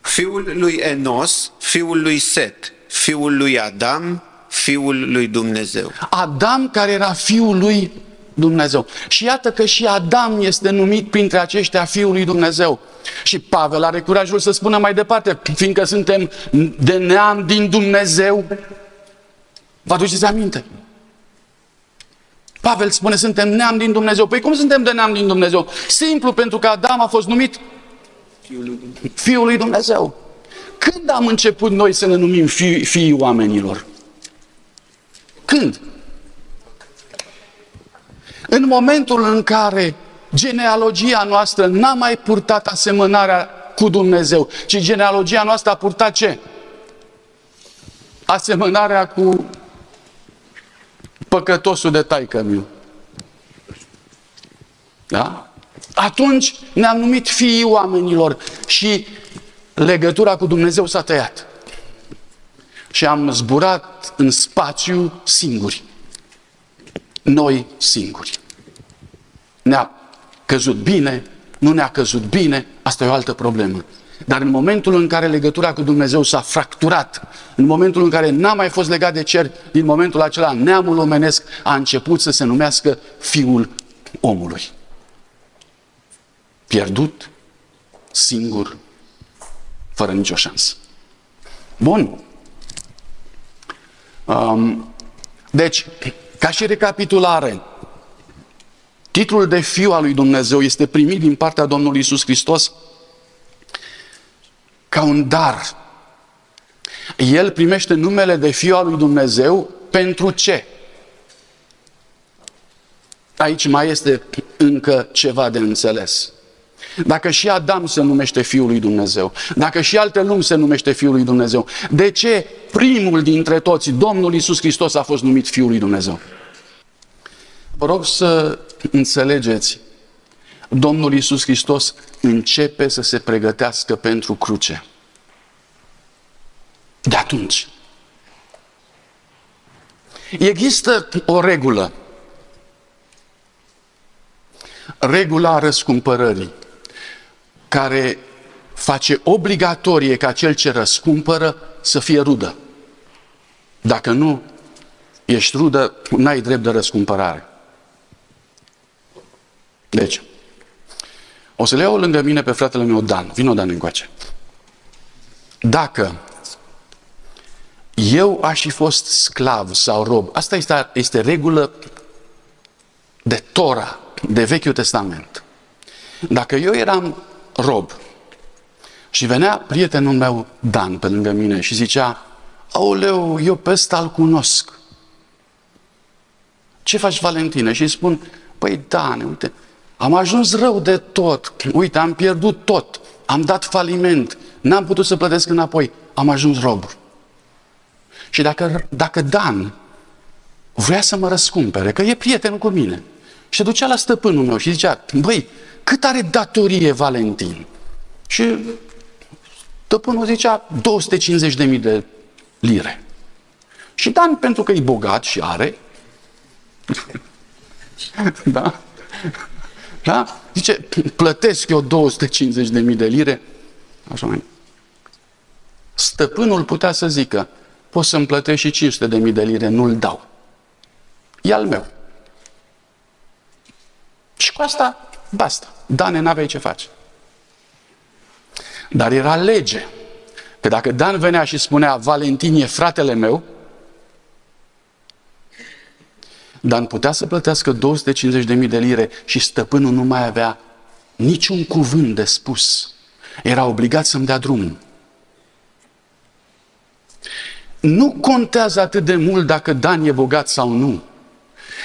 Fiul lui Enos, fiul lui Set, fiul lui Adam, fiul lui Dumnezeu. Adam care era fiul lui Dumnezeu. Și iată că și Adam este numit printre aceștia fiul lui Dumnezeu. Și Pavel are curajul să spună mai departe, fiindcă suntem de neam din Dumnezeu. Vă aduceți aminte? Pavel spune, suntem neam din Dumnezeu. Păi cum suntem de neam din Dumnezeu? Simplu, pentru că Adam a fost numit Fiul lui Dumnezeu. Când am început noi să ne numim fii, fiii oamenilor? Când? În momentul în care genealogia noastră n-a mai purtat asemănarea cu Dumnezeu, ci genealogia noastră a purtat ce? Asemănarea cu păcătosul de taică miu. Da? Atunci ne-am numit fiii oamenilor și legătura cu Dumnezeu s-a tăiat. Și am zburat în spațiu singuri. Noi singuri. Ne-a căzut bine, nu ne-a căzut bine, asta e o altă problemă. Dar în momentul în care legătura cu Dumnezeu s-a fracturat, în momentul în care n-a mai fost legat de cer, din momentul acela neamul omenesc a început să se numească Fiul omului. Pierdut, singur, fără nicio șansă. Bun. Um, deci, ca și recapitulare, Titlul de fiu al lui Dumnezeu este primit din partea Domnului Isus Hristos ca un dar. El primește numele de fiu al lui Dumnezeu pentru ce? Aici mai este încă ceva de înțeles. Dacă și Adam se numește Fiul lui Dumnezeu, dacă și alte lumi se numește Fiul lui Dumnezeu, de ce primul dintre toți, Domnul Isus Hristos, a fost numit Fiul lui Dumnezeu? Vă rog să înțelegeți, Domnul Isus Hristos începe să se pregătească pentru cruce. De atunci. Există o regulă. Regula răscumpărării, care face obligatorie ca cel ce răscumpără să fie rudă. Dacă nu ești rudă, n-ai drept de răscumpărare. Deci, o să le iau lângă mine pe fratele meu Dan. Vino Dan încoace. Dacă eu aș fi fost sclav sau rob, asta este, este regulă de Tora, de Vechiul Testament. Dacă eu eram rob și venea prietenul meu Dan pe lângă mine și zicea, Aoleu, eu pe ăsta îl cunosc. Ce faci, Valentine? Și îi spun, păi Dan, uite, am ajuns rău de tot. Uite, am pierdut tot. Am dat faliment. N-am putut să plătesc înapoi. Am ajuns rob. Și dacă, dacă Dan vrea să mă răscumpere, că e prieten cu mine, și se ducea la stăpânul meu și zicea, băi, cât are datorie Valentin? Și stăpânul zicea 250.000 de lire. Și Dan, pentru că e bogat și are, da? Da? Zice, plătesc eu 250 de mii de lire. Așa mai. Stăpânul putea să zică, poți să-mi plătești și 500 de mii de lire, nu-l dau. E al meu. Și cu asta, basta. Dane, n-aveai ce face. Dar era lege. Că dacă Dan venea și spunea, Valentin e fratele meu, Dan putea să plătească 250.000 de lire și stăpânul nu mai avea niciun cuvânt de spus. Era obligat să-mi dea drumul. Nu contează atât de mult dacă Dan e bogat sau nu.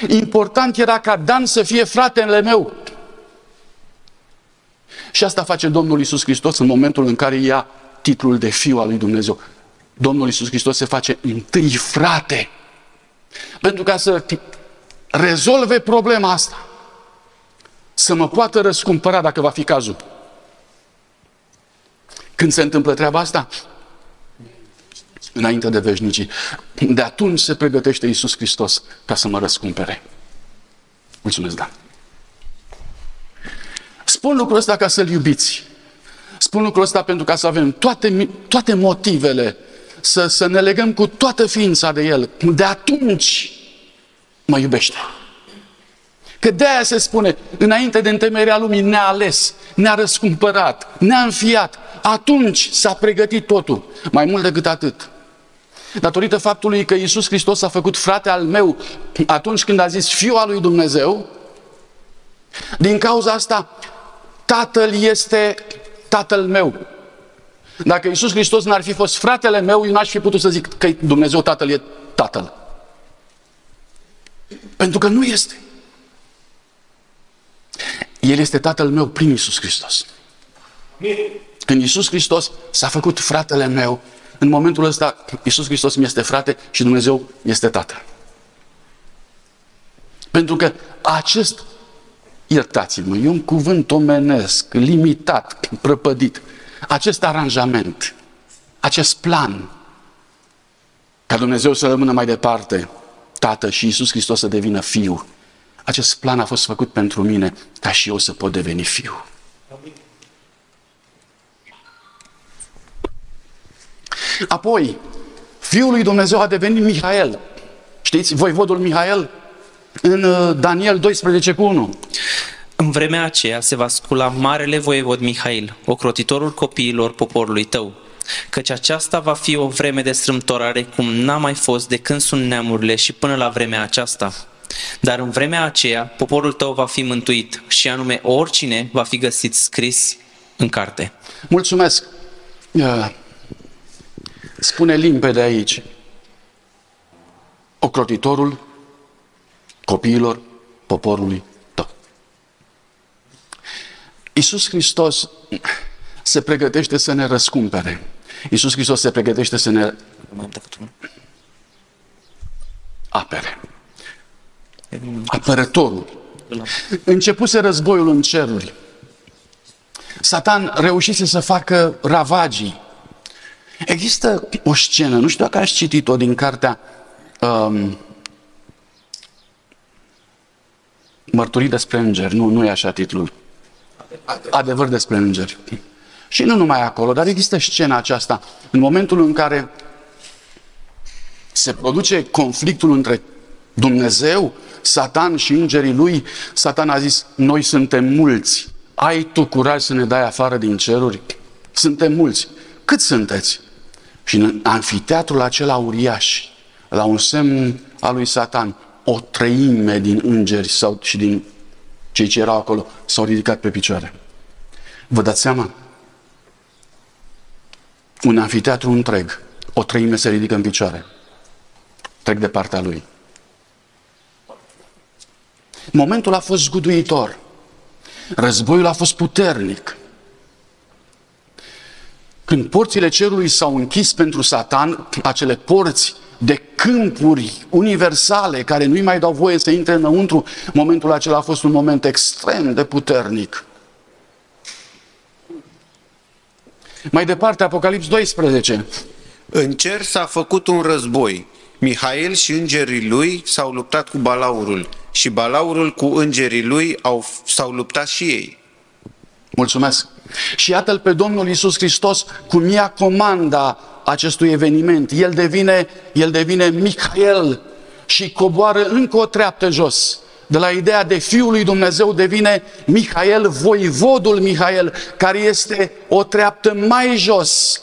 Important era ca Dan să fie fratele meu. Și asta face Domnul Isus Hristos în momentul în care ia titlul de fiu al lui Dumnezeu. Domnul Isus Hristos se face întâi frate. Pentru ca să rezolve problema asta. Să mă poată răscumpăra dacă va fi cazul. Când se întâmplă treaba asta? Înainte de veșnicii. De atunci se pregătește Iisus Hristos ca să mă răscumpere. Mulțumesc, Dan. Spun lucrul ăsta ca să-L iubiți. Spun lucrul ăsta pentru ca să avem toate, toate motivele să, să ne legăm cu toată ființa de El. De atunci mă iubește. Că de aia se spune, înainte de întemeierea lumii ne-a ales, ne-a răscumpărat, ne-a înfiat. Atunci s-a pregătit totul. Mai mult decât atât. Datorită faptului că Iisus Hristos a făcut frate al meu atunci când a zis Fiul al lui Dumnezeu, din cauza asta Tatăl este Tatăl meu. Dacă Iisus Hristos n-ar fi fost fratele meu, eu n-aș fi putut să zic că Dumnezeu Tatăl e Tatăl. Pentru că nu este. El este Tatăl meu prin Iisus Hristos. Când Iisus Hristos s-a făcut fratele meu, în momentul ăsta Iisus Hristos mi este frate și Dumnezeu este Tată. Pentru că acest, iertați-mă, e un cuvânt omenesc, limitat, prăpădit. Acest aranjament, acest plan, ca Dumnezeu să rămână mai departe, Tată și Iisus Hristos să devină Fiu. Acest plan a fost făcut pentru mine ca și eu să pot deveni Fiu. Apoi, Fiul lui Dumnezeu a devenit Mihael. Știți, voivodul Mihael? În uh, Daniel 12 cu 1. În vremea aceea se va scula marele voievod Mihail, ocrotitorul copiilor poporului tău, căci aceasta va fi o vreme de strâmtorare cum n-a mai fost de când sunt neamurile și până la vremea aceasta. Dar în vremea aceea, poporul tău va fi mântuit și anume oricine va fi găsit scris în carte. Mulțumesc! Spune limpede aici. Ocrotitorul copiilor poporului tău. Iisus Hristos se pregătește să ne răscumpere. Iisus Hristos se pregătește să ne apere. Apărătorul. Începuse războiul în ceruri. Satan reușise să facă ravagii. Există o scenă, nu știu dacă ați citit-o din cartea um, Mărturii despre îngeri, nu, nu e așa titlul. Adevăr despre îngeri. Și nu numai acolo, dar există scena aceasta. În momentul în care se produce conflictul între Dumnezeu, Satan și îngerii lui, Satan a zis, noi suntem mulți, ai tu curaj să ne dai afară din ceruri? Suntem mulți. Cât sunteți? Și în anfiteatrul acela uriaș, la un semn al lui Satan, o treime din îngeri sau, și din cei ce erau acolo s-au ridicat pe picioare. Vă dați seama? Un anfiteatru întreg, o treime se ridică în picioare. Trec de partea lui. Momentul a fost zguduitor. Războiul a fost puternic. Când porțile cerului s-au închis pentru Satan, acele porți de câmpuri universale care nu-i mai dau voie să intre înăuntru, momentul acela a fost un moment extrem de puternic. Mai departe, Apocalips 12. În cer s-a făcut un război. Mihail și îngerii lui s-au luptat cu balaurul și balaurul cu îngerii lui au, s-au luptat și ei. Mulțumesc! Și iată-l pe Domnul Isus Hristos cum ia comanda acestui eveniment. El devine, el devine Michael și coboară încă o treaptă jos. De la ideea de Fiul lui Dumnezeu devine Mihail, voivodul Mihail, care este o treaptă mai jos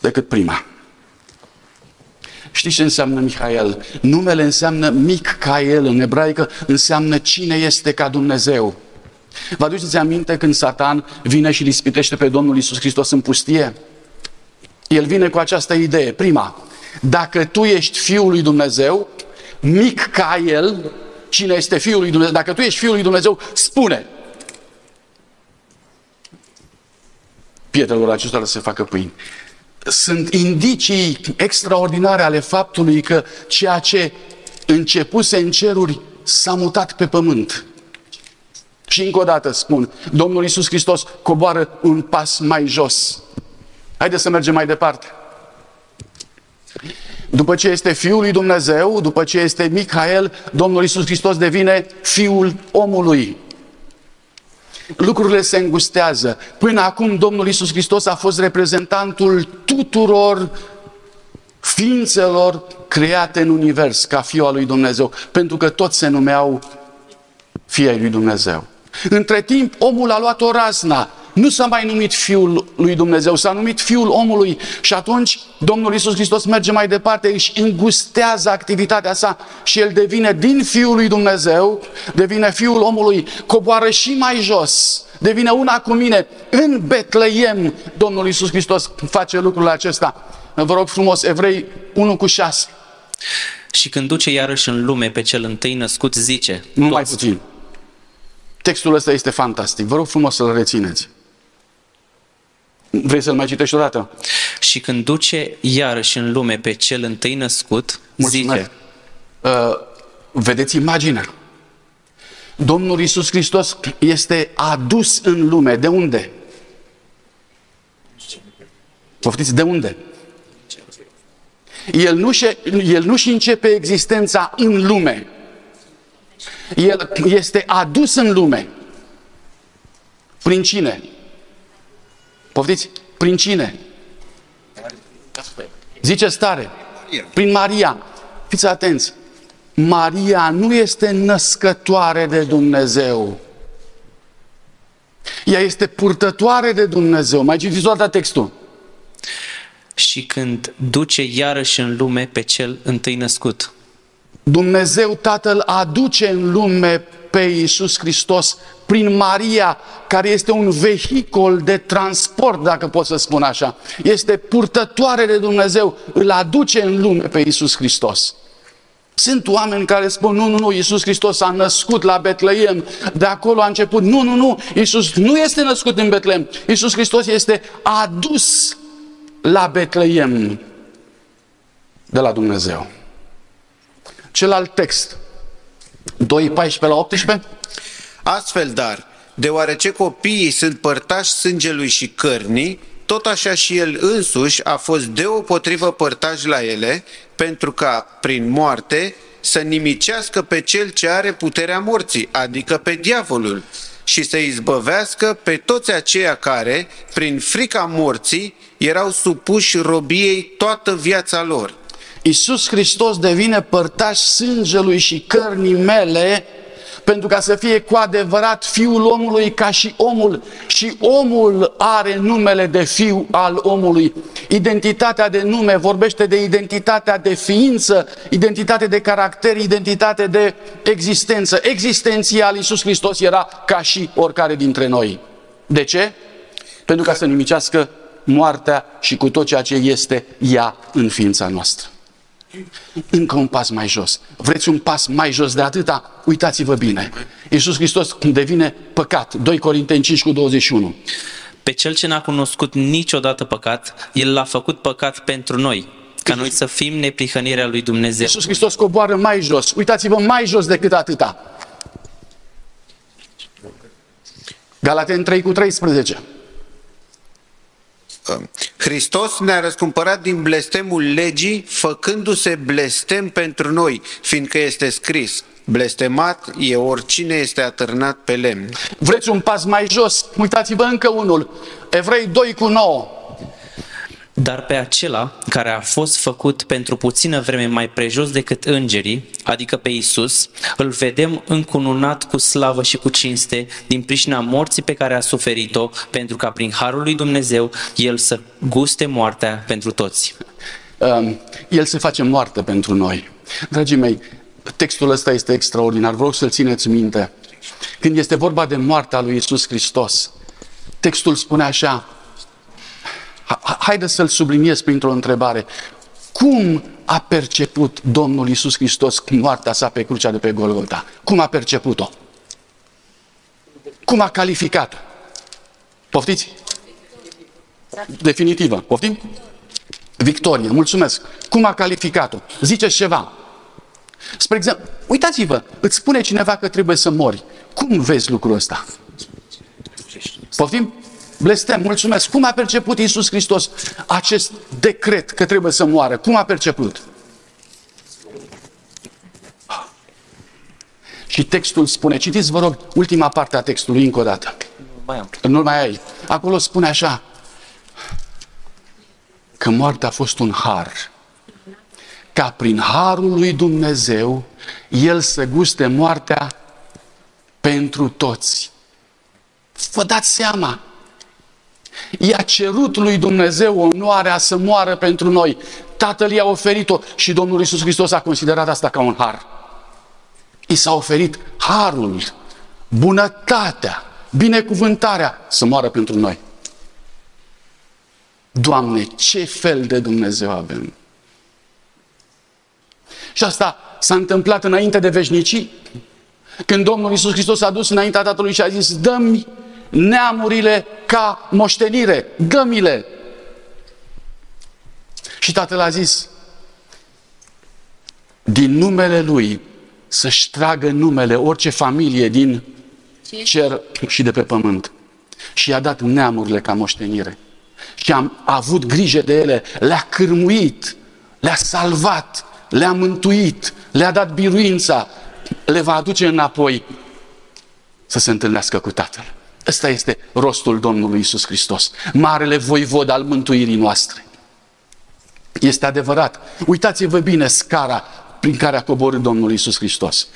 decât prima. Știți ce înseamnă Mihail? Numele înseamnă mic ca el, în ebraică înseamnă cine este ca Dumnezeu. Vă aduceți aminte când Satan vine și ispitește pe Domnul Isus Hristos în pustie? El vine cu această idee. Prima, dacă tu ești Fiul lui Dumnezeu, mic ca El, cine este Fiul lui Dumnezeu, dacă tu ești Fiul lui Dumnezeu, spune. Pietrelor acestora să se facă pâini. Sunt indicii extraordinare ale faptului că ceea ce începuse în ceruri s-a mutat pe pământ. Și încă o dată spun, Domnul Isus Hristos coboară un pas mai jos. Haideți să mergem mai departe. După ce este Fiul lui Dumnezeu, după ce este Michael, Domnul Isus Hristos devine Fiul omului. Lucrurile se îngustează. Până acum Domnul Isus Hristos a fost reprezentantul tuturor ființelor create în univers ca Fiul al lui Dumnezeu, pentru că toți se numeau Fii lui Dumnezeu. Între timp, omul a luat o razna. Nu s-a mai numit Fiul lui Dumnezeu, s-a numit Fiul omului și atunci Domnul Isus Hristos merge mai departe, își îngustează activitatea sa și el devine din Fiul lui Dumnezeu, devine Fiul omului, coboară și mai jos, devine una cu mine. În Betleem, Domnul Isus Hristos face lucrul acesta. Vă rog frumos, Evrei 1 cu 6. Și când duce iarăși în lume pe cel întâi născut, zice... Nu mai puțin. Textul ăsta este fantastic. Vă rog frumos să-l rețineți. Vrei să-l mai citești o dată? Și când duce iarăși în lume pe cel întâi născut, Mulțumesc. zice... Uh, vedeți imaginea. Domnul Isus Hristos este adus în lume. De unde? Poftiți, de unde? El nu-și, el nu-și începe existența în lume. El este adus în lume. Prin cine? Poftiți? Prin cine? Zice stare. Prin Maria. Fiți atenți. Maria nu este născătoare de Dumnezeu. Ea este purtătoare de Dumnezeu. Mai citiți toată textul. Și când duce iarăși în lume pe cel întâi născut. Dumnezeu Tatăl aduce în lume pe Iisus Hristos prin Maria, care este un vehicol de transport, dacă pot să spun așa. Este purtătoare de Dumnezeu, îl aduce în lume pe Iisus Hristos. Sunt oameni care spun, nu, nu, nu, Iisus Hristos a născut la Betleem, de acolo a început. Nu, nu, nu, Iisus nu este născut în Betleem. Iisus Hristos este adus la Betleem de la Dumnezeu. Celălalt text, 2, 14 la 18. Astfel, dar, deoarece copiii sunt părtași sângelui și cărnii, tot așa și el însuși a fost deopotrivă părtaș la ele, pentru ca, prin moarte, să nimicească pe cel ce are puterea morții, adică pe diavolul, și să izbăvească pe toți aceia care, prin frica morții, erau supuși robiei toată viața lor. Iisus Hristos devine părtaș sângelui și cărnii mele pentru ca să fie cu adevărat fiul omului ca și omul. Și omul are numele de fiu al omului. Identitatea de nume vorbește de identitatea de ființă, identitate de caracter, identitate de existență. Existenția al Iisus Hristos era ca și oricare dintre noi. De ce? Pentru ca să nimicească moartea și cu tot ceea ce este ea în ființa noastră. Încă un pas mai jos. Vreți un pas mai jos de atâta? Uitați-vă bine. Iisus Hristos devine păcat. 2 Corinteni 5 cu 21. Pe cel ce n-a cunoscut niciodată păcat, El l-a făcut păcat pentru noi, ca noi să fim neprihănirea lui Dumnezeu. Iisus Hristos coboară mai jos. Uitați-vă mai jos decât atâta. Galaten 3 cu 13. Hristos ne-a răscumpărat din blestemul legii, făcându-se blestem pentru noi, fiindcă este scris, blestemat e oricine este atârnat pe lemn. Vreți un pas mai jos? Uitați-vă încă unul. Evrei 2 cu 9. Dar pe acela care a fost făcut pentru puțină vreme mai prejos decât îngerii, adică pe Isus, îl vedem încununat cu slavă și cu cinste din pricina morții pe care a suferit-o, pentru ca prin harul lui Dumnezeu el să guste moartea pentru toți. Um, el se face moarte pentru noi. Dragii mei, textul ăsta este extraordinar. Vreau să-l țineți minte. Când este vorba de moartea lui Isus Hristos, textul spune așa, Haideți să-l subliniez printr-o întrebare. Cum a perceput Domnul Isus Hristos moartea sa pe crucea de pe Golgota? Cum a perceput-o? Cum a calificat? Poftiți? Definitivă. Poftim? Victorie. Mulțumesc. Cum a calificat-o? Ziceți ceva. Spre exemplu, uitați-vă, îți spune cineva că trebuie să mori. Cum vezi lucrul ăsta? Poftim? Blestem, mulțumesc. Cum a perceput Iisus Hristos acest decret că trebuie să moară? Cum a perceput? Și textul spune, citiți vă rog ultima parte a textului încă o dată. Mai am. Nu mai ai. Acolo spune așa, că moartea a fost un har. Ca prin harul lui Dumnezeu, El să guste moartea pentru toți. Vă dați seama, I-a cerut lui Dumnezeu onoarea să moară pentru noi. Tatăl i-a oferit-o și Domnul Isus Hristos a considerat asta ca un har. I s-a oferit harul, bunătatea, binecuvântarea să moară pentru noi. Doamne, ce fel de Dumnezeu avem! Și asta s-a întâmplat înainte de veșnicii, când Domnul Isus Hristos a dus înaintea Tatălui și a zis, dă-mi neamurile ca moștenire, gămile. Și tatăl a zis, din numele lui să-și tragă numele orice familie din cer și de pe pământ. Și i-a dat neamurile ca moștenire. Și am avut grijă de ele, le-a cârmuit, le-a salvat, le-a mântuit, le-a dat biruința, le va aduce înapoi să se întâlnească cu Tatăl. Ăsta este rostul Domnului Isus Hristos, marele voivod al mântuirii noastre. Este adevărat. Uitați-vă bine scara prin care a coborât Domnul Isus Hristos.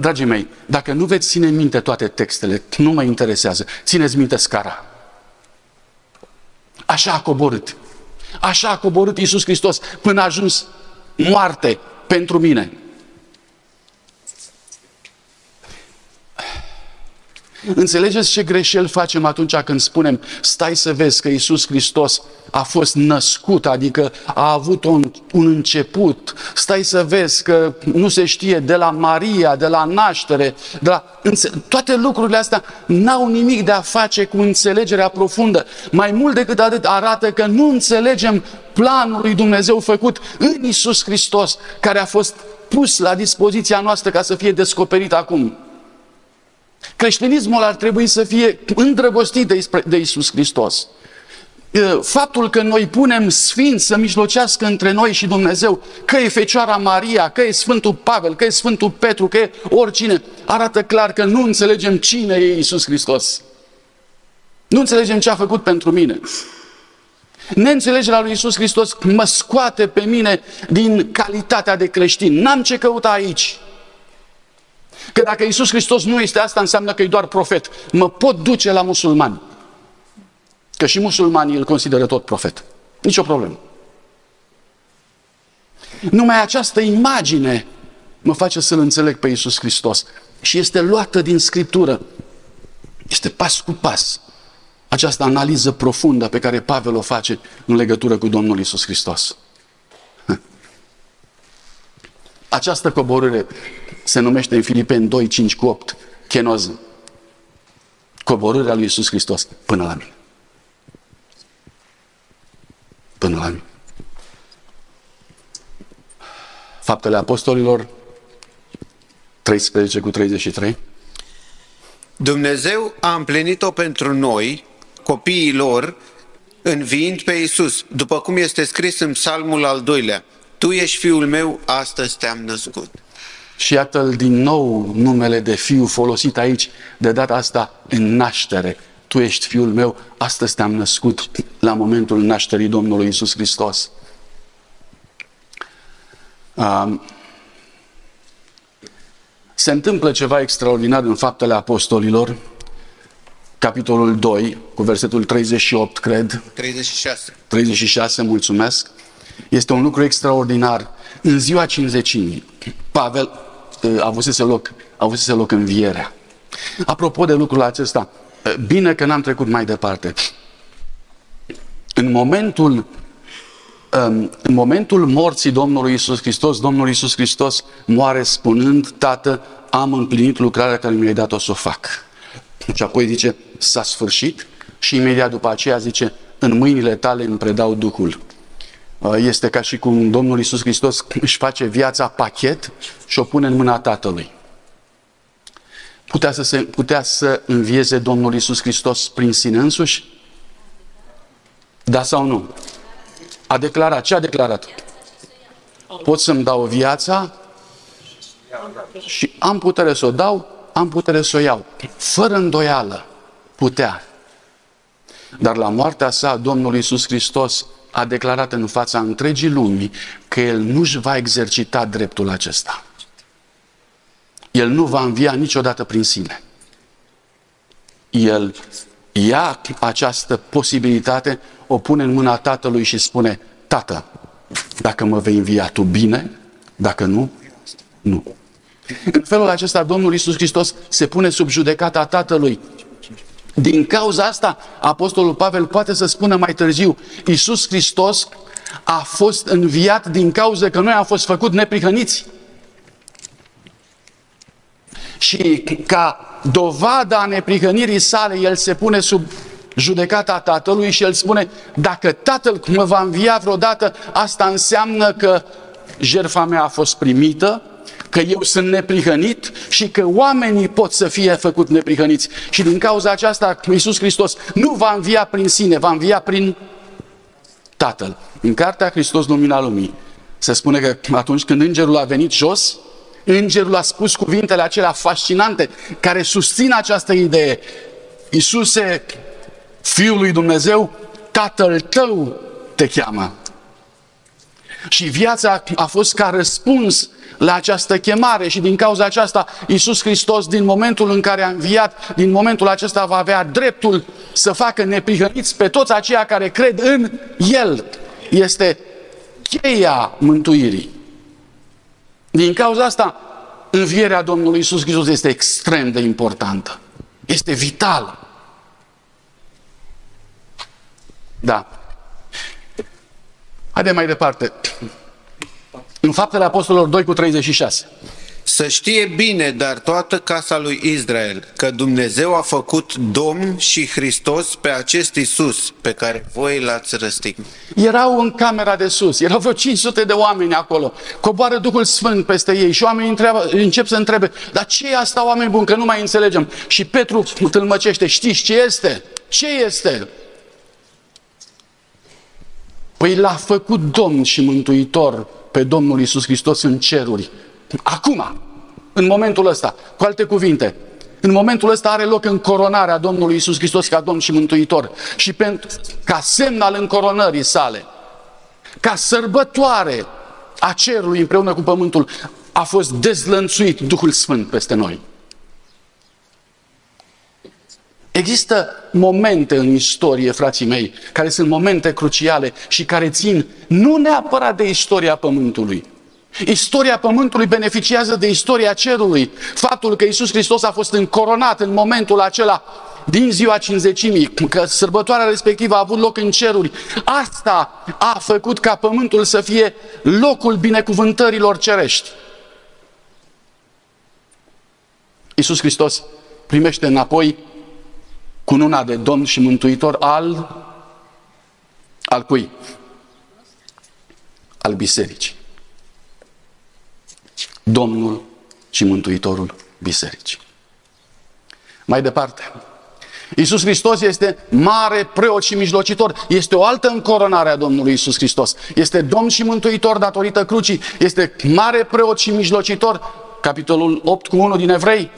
Dragii mei, dacă nu veți ține minte toate textele, nu mă interesează. Țineți minte scara. Așa a coborât. Așa a coborât Isus Hristos până a ajuns moarte pentru mine. Înțelegeți ce greșel facem atunci când spunem stai să vezi că Isus Hristos a fost născut, adică a avut un, un început. Stai să vezi că nu se știe de la Maria, de la naștere, de la... toate lucrurile astea n-au nimic de a face cu înțelegerea profundă. Mai mult decât atât arată că nu înțelegem planul lui Dumnezeu făcut în Isus Hristos, care a fost pus la dispoziția noastră ca să fie descoperit acum. Creștinismul ar trebui să fie îndrăgostit de, de Isus Hristos. faptul că noi punem sfinți să mijlocească între noi și Dumnezeu, că e Fecioara Maria, că e Sfântul Pavel, că e Sfântul Petru, că e oricine, arată clar că nu înțelegem cine e Isus Hristos. Nu înțelegem ce a făcut pentru mine. Neînțelegerea lui Isus Hristos mă scoate pe mine din calitatea de creștin. N-am ce căuta aici. Că dacă Isus Hristos nu este asta, înseamnă că e doar profet. Mă pot duce la musulmani. Că și musulmanii îl consideră tot profet. Nici o problemă. Numai această imagine mă face să-L înțeleg pe Isus Hristos. Și este luată din Scriptură. Este pas cu pas. Această analiză profundă pe care Pavel o face în legătură cu Domnul Isus Hristos. Această coborâre se numește în Filipeni 2, 5 cu 8, chenoză. Coborârea lui Isus Hristos până la mine. Până la mine. Faptele Apostolilor 13 cu 33. Dumnezeu a împlinit-o pentru noi, copiii lor, înviind pe Isus, după cum este scris în psalmul al doilea. Tu ești fiul meu, astăzi te-am născut. Și iată din nou numele de fiu folosit aici, de data asta în naștere. Tu ești fiul meu, astăzi te-am născut la momentul nașterii Domnului Isus Hristos. Um, se întâmplă ceva extraordinar în faptele apostolilor, capitolul 2, cu versetul 38, cred. 36. 36, mulțumesc. Este un lucru extraordinar. În ziua cinzecimii, Pavel a avusese loc, a avusese loc învierea. Apropo de lucrul acesta, bine că n-am trecut mai departe. În momentul, în momentul morții Domnului Isus Hristos, Domnul Isus Hristos moare spunând, Tată, am împlinit lucrarea care mi-ai dat-o să o fac. Și apoi zice, s-a sfârșit și imediat după aceea zice, în mâinile tale îmi predau Duhul. Este ca și cum Domnul Isus Hristos își face viața pachet și o pune în mâna Tatălui. Putea să, se, putea să învieze Domnul Isus Hristos prin sine însuși? Da sau nu? A declarat. Ce a declarat? Pot să-mi dau viața și am putere să o dau, am putere să o iau. Fără îndoială putea. Dar la moartea sa, Domnul Isus Hristos a declarat în fața întregii lumii că el nu-și va exercita dreptul acesta. El nu va învia niciodată prin sine. El ia această posibilitate, o pune în mâna Tatălui și spune, Tată, dacă mă vei învia tu bine, dacă nu, nu. În felul acesta, Domnul Isus Hristos se pune sub judecata Tatălui. Din cauza asta, Apostolul Pavel poate să spună mai târziu, Isus Hristos a fost înviat din cauza că noi am fost făcut neprihăniți. Și ca dovada a neprihănirii sale, el se pune sub judecata tatălui și el spune, dacă tatăl mă va învia vreodată, asta înseamnă că jertfa mea a fost primită, că eu sunt neprihănit și că oamenii pot să fie făcut neprihăniți. Și din cauza aceasta, Iisus Hristos nu va învia prin sine, va învia prin Tatăl. În Cartea Hristos Lumina Lumii se spune că atunci când îngerul a venit jos, îngerul a spus cuvintele acelea fascinante care susțin această idee. Iisuse, Fiul lui Dumnezeu, Tatăl tău te cheamă. Și viața a fost ca răspuns la această chemare și din cauza aceasta Iisus Hristos din momentul în care a înviat, din momentul acesta va avea dreptul să facă neprihăniți pe toți aceia care cred în El. Este cheia mântuirii. Din cauza asta, învierea Domnului Iisus Hristos este extrem de importantă. Este vitală. Da. Haide mai departe. În faptele Apostolilor 2 cu 36. Să știe bine, dar toată casa lui Israel, că Dumnezeu a făcut Domn și Hristos pe acest Isus pe care voi l-ați răstignit. Erau în camera de sus, erau vreo 500 de oameni acolo. Coboară Duhul Sfânt peste ei și oamenii întreabă, încep să întrebe, dar ce e asta, oameni buni, că nu mai înțelegem? Și Petru tâlmăcește, știți ce este? Ce este? Păi l-a făcut Domn și Mântuitor pe Domnul Isus Hristos în ceruri. Acum, în momentul ăsta, cu alte cuvinte, în momentul ăsta are loc încoronarea Domnului Isus Hristos ca Domn și Mântuitor. Și pentru, ca semn al încoronării sale, ca sărbătoare a cerului împreună cu pământul, a fost dezlănțuit Duhul Sfânt peste noi. Există momente în istorie, frații mei, care sunt momente cruciale și care țin nu neapărat de istoria Pământului. Istoria Pământului beneficiază de istoria Cerului. Faptul că Isus Hristos a fost încoronat în momentul acela din ziua cinzecimii, că sărbătoarea respectivă a avut loc în ceruri, asta a făcut ca Pământul să fie locul binecuvântărilor cerești. Isus Hristos primește înapoi cununa de Domn și Mântuitor al, al cui? Al bisericii. Domnul și Mântuitorul bisericii. Mai departe, Iisus Hristos este mare preot și mijlocitor. Este o altă încoronare a Domnului Iisus Hristos. Este Domn și Mântuitor datorită crucii. Este mare preot și mijlocitor. Capitolul 8 cu 1 din Evrei.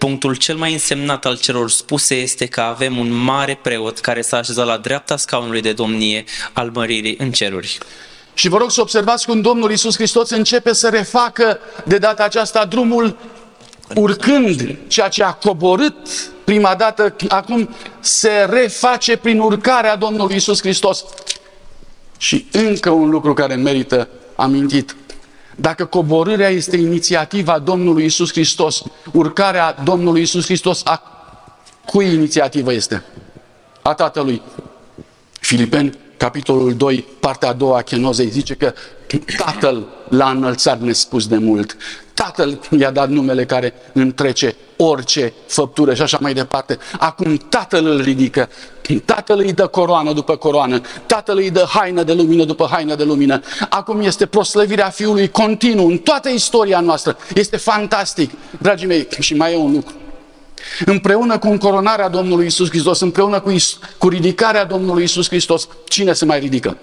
Punctul cel mai însemnat al celor spuse este că avem un mare preot care s-a așezat la dreapta scaunului de domnie al măririi în ceruri. Și vă rog să observați cum Domnul Isus Hristos începe să refacă de data aceasta drumul urcând ceea ce a coborât prima dată, acum se reface prin urcarea Domnului Isus Hristos. Și încă un lucru care merită amintit. Dacă coborârea este inițiativa Domnului Isus Hristos, urcarea Domnului Isus Hristos, a cui inițiativă este? A Tatălui. Filipeni, capitolul 2, partea a doua a chenozei, zice că Tatăl l-a înălțat nespus de mult. Tatăl i-a dat numele care întrece orice făptură și așa mai departe. Acum Tatăl îl ridică, Tatăl îi dă coroană după coroană, Tatăl îi dă haină de lumină după haină de lumină. Acum este proslăvirea Fiului continuu în toată istoria noastră. Este fantastic. Dragii mei, și mai e un lucru. Împreună cu încoronarea Domnului Isus Hristos, împreună cu, Is- cu ridicarea Domnului Isus Hristos, cine se mai ridică?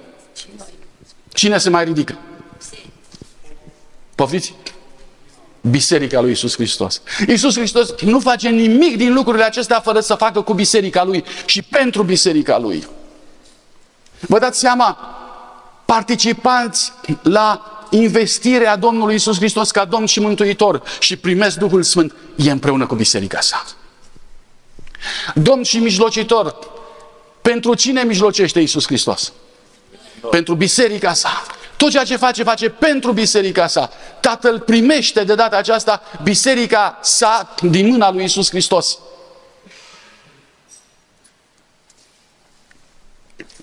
Cine se mai ridică? Poftiți? Biserica lui Isus Hristos. Isus Hristos nu face nimic din lucrurile acestea fără să facă cu biserica lui și pentru biserica lui. Vă dați seama, participanți la investirea Domnului Isus Hristos ca Domn și Mântuitor și primesc Duhul Sfânt, e împreună cu biserica sa. Domn și mijlocitor, pentru cine mijlocește Isus Hristos? Pentru biserica sa. Tot ceea ce face, face pentru biserica sa. Tatăl primește de data aceasta biserica sa din mâna lui Isus Hristos.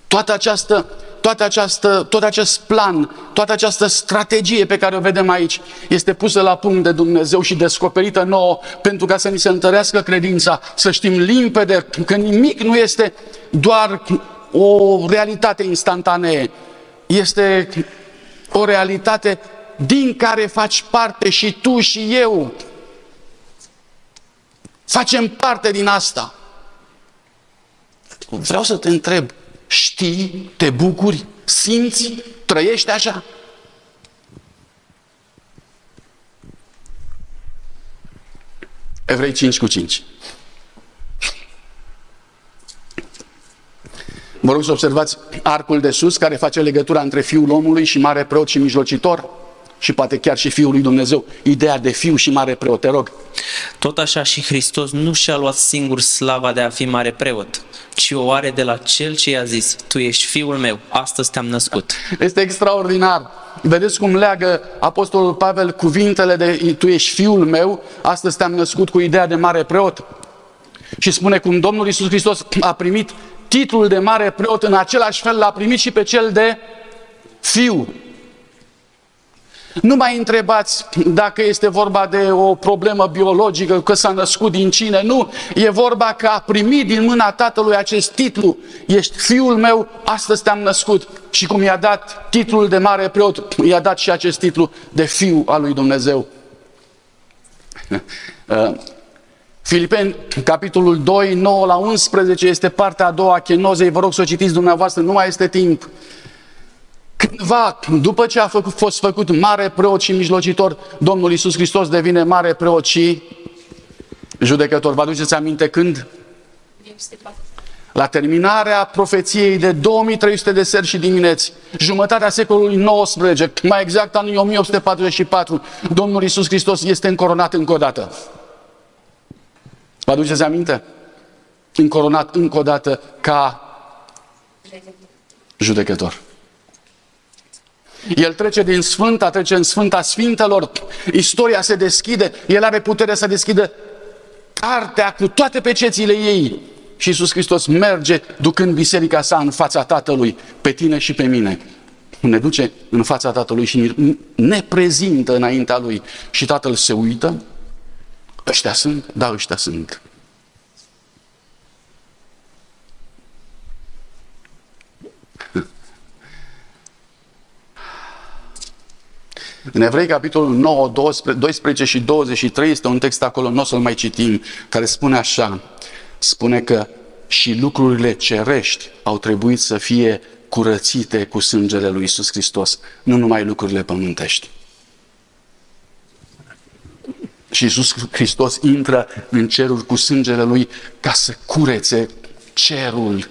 Toată această, toată această, tot acest plan, toată această strategie pe care o vedem aici este pusă la punct de Dumnezeu și descoperită nouă pentru ca să ni se întărească credința, să știm limpede că nimic nu este doar o realitate instantanee, este o realitate din care faci parte și tu și eu. Facem parte din asta. Vreau să te întreb, știi, te bucuri, simți, trăiești așa? Evrei 5 cu 5. Vă rog să observați arcul de sus care face legătura între Fiul omului și Mare Preot și Mijlocitor și poate chiar și Fiul lui Dumnezeu. Ideea de Fiu și Mare Preot, te rog. Tot așa și Hristos nu și-a luat singur slava de a fi mare preot, ci o are de la Cel ce i-a zis, Tu ești Fiul meu, astăzi te-am născut. Este extraordinar. Vedeți cum leagă Apostolul Pavel cuvintele de Tu ești Fiul meu, astăzi te-am născut cu ideea de Mare Preot. Și spune cum Domnul Isus Hristos a primit titlul de mare preot, în același fel l-a primit și pe cel de fiu. Nu mai întrebați dacă este vorba de o problemă biologică, că s-a născut din cine. Nu, e vorba că a primit din mâna tatălui acest titlu. Ești fiul meu, astăzi te-am născut. Și cum i-a dat titlul de mare preot, i-a dat și acest titlu de fiu al lui Dumnezeu. Filipeni, capitolul 2, 9 la 11, este partea a doua a chenozei. Vă rog să o citiți dumneavoastră, nu mai este timp. cândva, după ce a făcut, fost făcut mare preot și mijlocitor, Domnul Isus Hristos devine mare preot și judecător. Vă aduceți aminte când? La terminarea profeției de 2300 de seri și dimineți, jumătatea secolului XIX, mai exact anul 1844, Domnul Isus Hristos este încoronat încă o dată. Vă aduceți aminte? Încoronat încă o dată ca judecător. El trece din Sfânta, trece în Sfânta Sfintelor, istoria se deschide, El are putere să deschidă cartea cu toate pecețile ei. Și Iisus Hristos merge ducând biserica sa în fața Tatălui, pe tine și pe mine. Ne duce în fața Tatălui și ne prezintă înaintea Lui. Și Tatăl se uită, ăștia sunt? Da, ăștia sunt. În Evrei, capitolul 9, 12 și 23, este un text acolo, nu o să-l mai citim, care spune așa, spune că și lucrurile cerești au trebuit să fie curățite cu sângele lui Isus Hristos, nu numai lucrurile pământești. Și Iisus Hristos intră în cerul cu sângele Lui ca să curețe cerul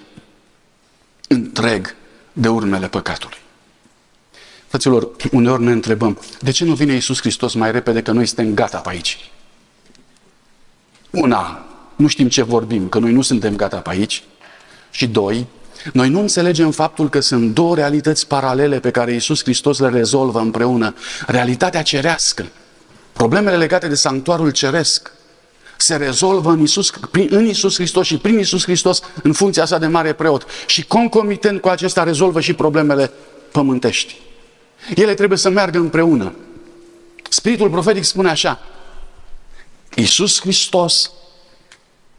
întreg de urmele păcatului. Fraților, uneori ne întrebăm, de ce nu vine Iisus Hristos mai repede că noi suntem gata pe aici? Una, nu știm ce vorbim, că noi nu suntem gata pe aici. Și doi, noi nu înțelegem faptul că sunt două realități paralele pe care Iisus Hristos le rezolvă împreună. Realitatea cerească, problemele legate de sanctuarul ceresc, se rezolvă în Isus, prin, în Isus Hristos și prin Isus Hristos în funcția sa de mare preot. Și concomitent cu acesta rezolvă și problemele pământești. Ele trebuie să meargă împreună. Spiritul profetic spune așa, Iisus Hristos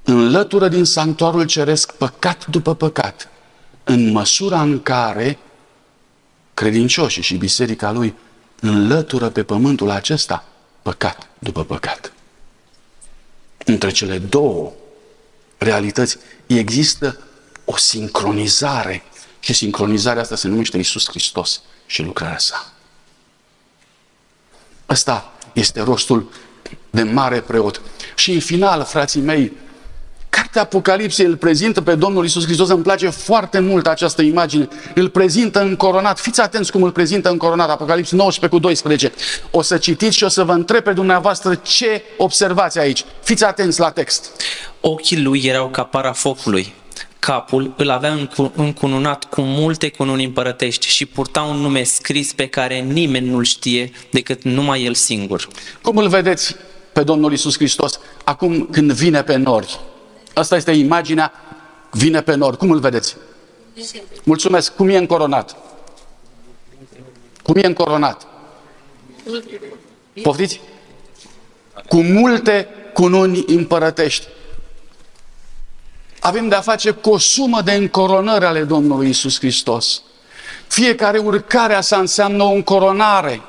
înlătură din sanctuarul ceresc păcat după păcat, în măsura în care credincioșii și biserica lui înlătură pe pământul acesta păcat după păcat. Între cele două realități există o sincronizare și sincronizarea asta se numește Iisus Hristos și lucrarea sa. Ăsta este rostul de mare preot. Și în final, frații mei, Cartea Apocalipsei îl prezintă pe Domnul Isus Hristos, îmi place foarte mult această imagine, îl prezintă încoronat, fiți atenți cum îl prezintă încoronat, Apocalipsa 19 cu 12. O să citiți și o să vă întreb pe dumneavoastră ce observați aici. Fiți atenți la text. Ochii lui erau ca para focului, capul îl avea încununat cu multe cununi împărătești și purta un nume scris pe care nimeni nu-l știe decât numai el singur. Cum îl vedeți pe Domnul Isus Hristos acum când vine pe nori? Asta este imaginea, vine pe nori. Cum îl vedeți? Mulțumesc. Cum e încoronat? Cum e încoronat? Poftiți? Cu multe cununi împărătești avem de-a face cu o sumă de încoronări ale Domnului Isus Hristos. Fiecare urcare sa înseamnă o încoronare.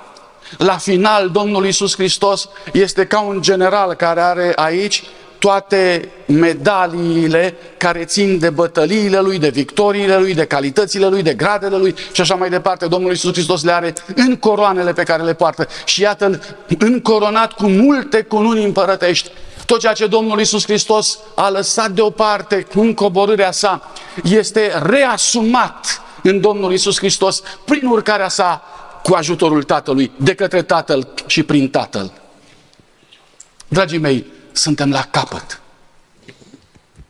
La final, Domnul Isus Hristos este ca un general care are aici toate medaliile care țin de bătăliile lui, de victoriile lui, de calitățile lui, de gradele lui și așa mai departe. Domnul Isus Hristos le are în coroanele pe care le poartă și iată-l încoronat cu multe cununi împărătești. Tot ceea ce Domnul Isus Hristos a lăsat deoparte în coborârea sa este reasumat în Domnul Isus Hristos prin urcarea sa cu ajutorul Tatălui, de către Tatăl și prin Tatăl. Dragii mei, suntem la capăt.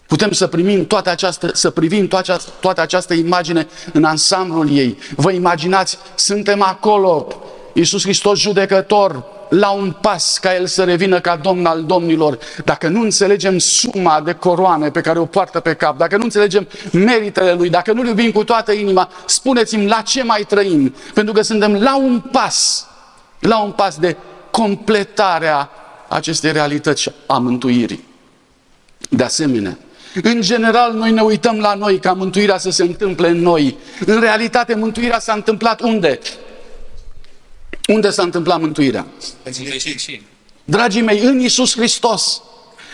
Putem să primim toată această, să privim toată această, toată această imagine în ansamblul ei. Vă imaginați, suntem acolo, Iisus Hristos judecător, la un pas ca El să revină ca Domn al Domnilor, dacă nu înțelegem suma de coroane pe care o poartă pe cap, dacă nu înțelegem meritele Lui, dacă nu-L iubim cu toată inima, spuneți-mi la ce mai trăim, pentru că suntem la un pas, la un pas de completarea acestei realități a mântuirii. De asemenea, în general, noi ne uităm la noi ca mântuirea să se întâmple în noi. În realitate, mântuirea s-a întâmplat unde? Unde s-a întâmplat mântuirea? Dragii mei, în Isus Hristos.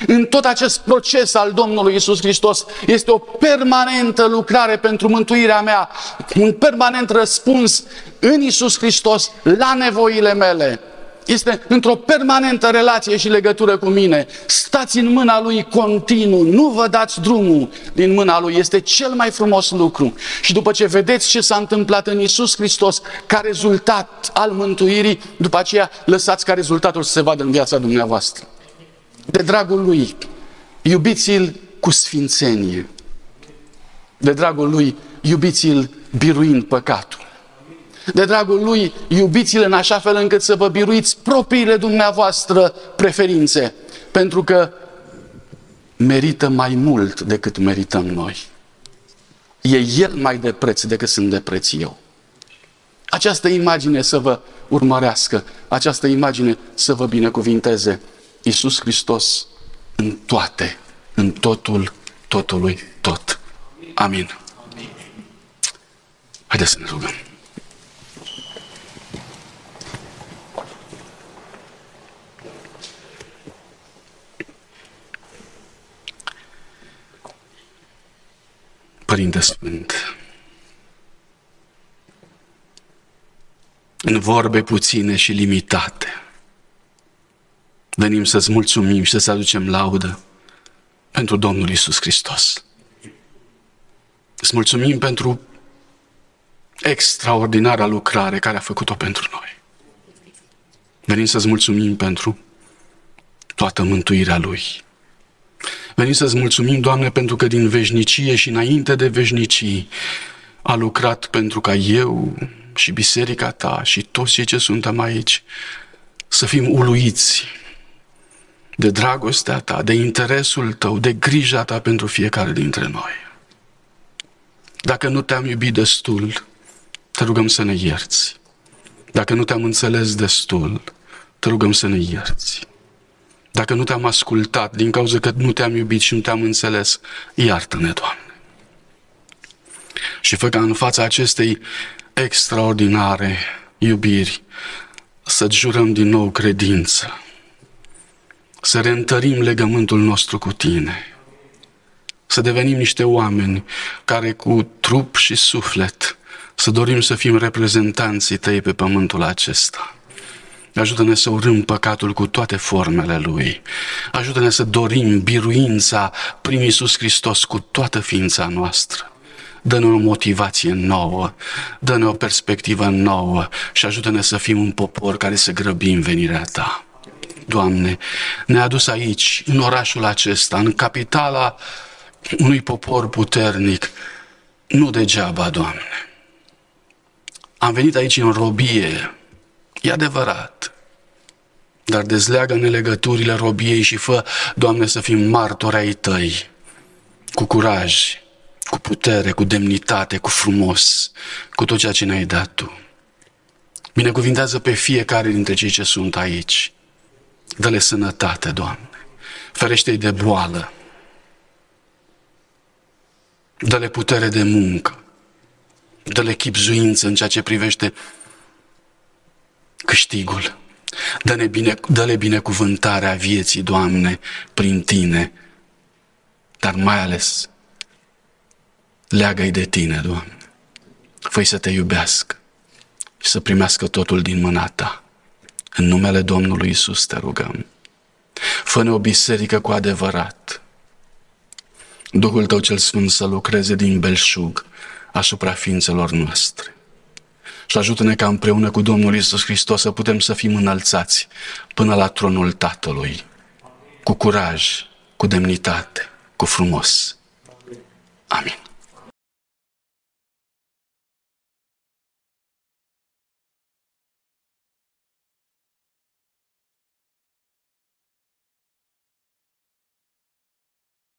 în tot acest proces al Domnului Isus Hristos. Este o permanentă lucrare pentru mântuirea mea, un permanent răspuns în Isus Hristos la nevoile mele. Este într-o permanentă relație și legătură cu mine. Stați în mâna Lui continuu, nu vă dați drumul din mâna Lui. Este cel mai frumos lucru. Și după ce vedeți ce s-a întâmplat în Isus Hristos ca rezultat al mântuirii, după aceea lăsați ca rezultatul să se vadă în viața dumneavoastră. De dragul Lui, iubiți-L cu sfințenie. De dragul Lui, iubiți-L biruind păcatul. De dragul Lui, iubiți-l în așa fel încât să vă biruiți propriile dumneavoastră preferințe, pentru că merită mai mult decât merităm noi. E El mai de preț decât sunt de preț eu. Această imagine să vă urmărească, această imagine să vă binecuvinteze. Iisus Hristos în toate, în totul, totului, tot. Amin. Haideți să ne rugăm. Părinte Sfânt, în vorbe puține și limitate, venim să-ți mulțumim și să-ți aducem laudă pentru Domnul Isus Hristos. Îți mulțumim pentru extraordinara lucrare care a făcut-o pentru noi. Venim să-ți mulțumim pentru toată mântuirea Lui. Venim să-ți mulțumim, Doamne, pentru că din veșnicie și înainte de veșnicii a lucrat pentru ca eu și biserica ta și toți cei ce suntem aici să fim uluiți de dragostea ta, de interesul tău, de grija ta pentru fiecare dintre noi. Dacă nu te-am iubit destul, te rugăm să ne ierți. Dacă nu te-am înțeles destul, te rugăm să ne ierți. Dacă nu te-am ascultat din cauza că nu te-am iubit și nu te-am înțeles, iartă-ne, Doamne. Și fă ca în fața acestei extraordinare iubiri să jurăm din nou credință, să reîntărim legământul nostru cu Tine, să devenim niște oameni care cu trup și suflet să dorim să fim reprezentanții Tăi pe pământul acesta Ajută-ne să urâm păcatul cu toate formele lui. Ajută-ne să dorim biruința prin Iisus Hristos cu toată ființa noastră. Dă-ne o motivație nouă, dă-ne o perspectivă nouă și ajută-ne să fim un popor care să grăbim venirea Ta. Doamne, ne-a adus aici, în orașul acesta, în capitala unui popor puternic, nu degeaba, Doamne. Am venit aici în robie, E adevărat. Dar dezleagă-ne legăturile robiei și fă, Doamne, să fim martori ai Tăi, cu curaj, cu putere, cu demnitate, cu frumos, cu tot ceea ce ne-ai dat Tu. Binecuvintează pe fiecare dintre cei ce sunt aici. Dă-le sănătate, Doamne. Ferește-i de boală. Dă-le putere de muncă. Dă-le chipzuință în ceea ce privește câștigul. Dă-ne bine, dă-le binecuvântarea vieții, Doamne, prin Tine, dar mai ales leagă-i de Tine, Doamne. Făi să te iubească și să primească totul din mâna Ta. În numele Domnului Isus te rugăm. Fă-ne o biserică cu adevărat. Duhul Tău cel Sfânt să lucreze din belșug asupra ființelor noastre. Și ajută-ne ca împreună cu Domnul Isus Hristos să putem să fim înălțați până la tronul Tatălui, cu curaj, cu demnitate, cu frumos. Amin.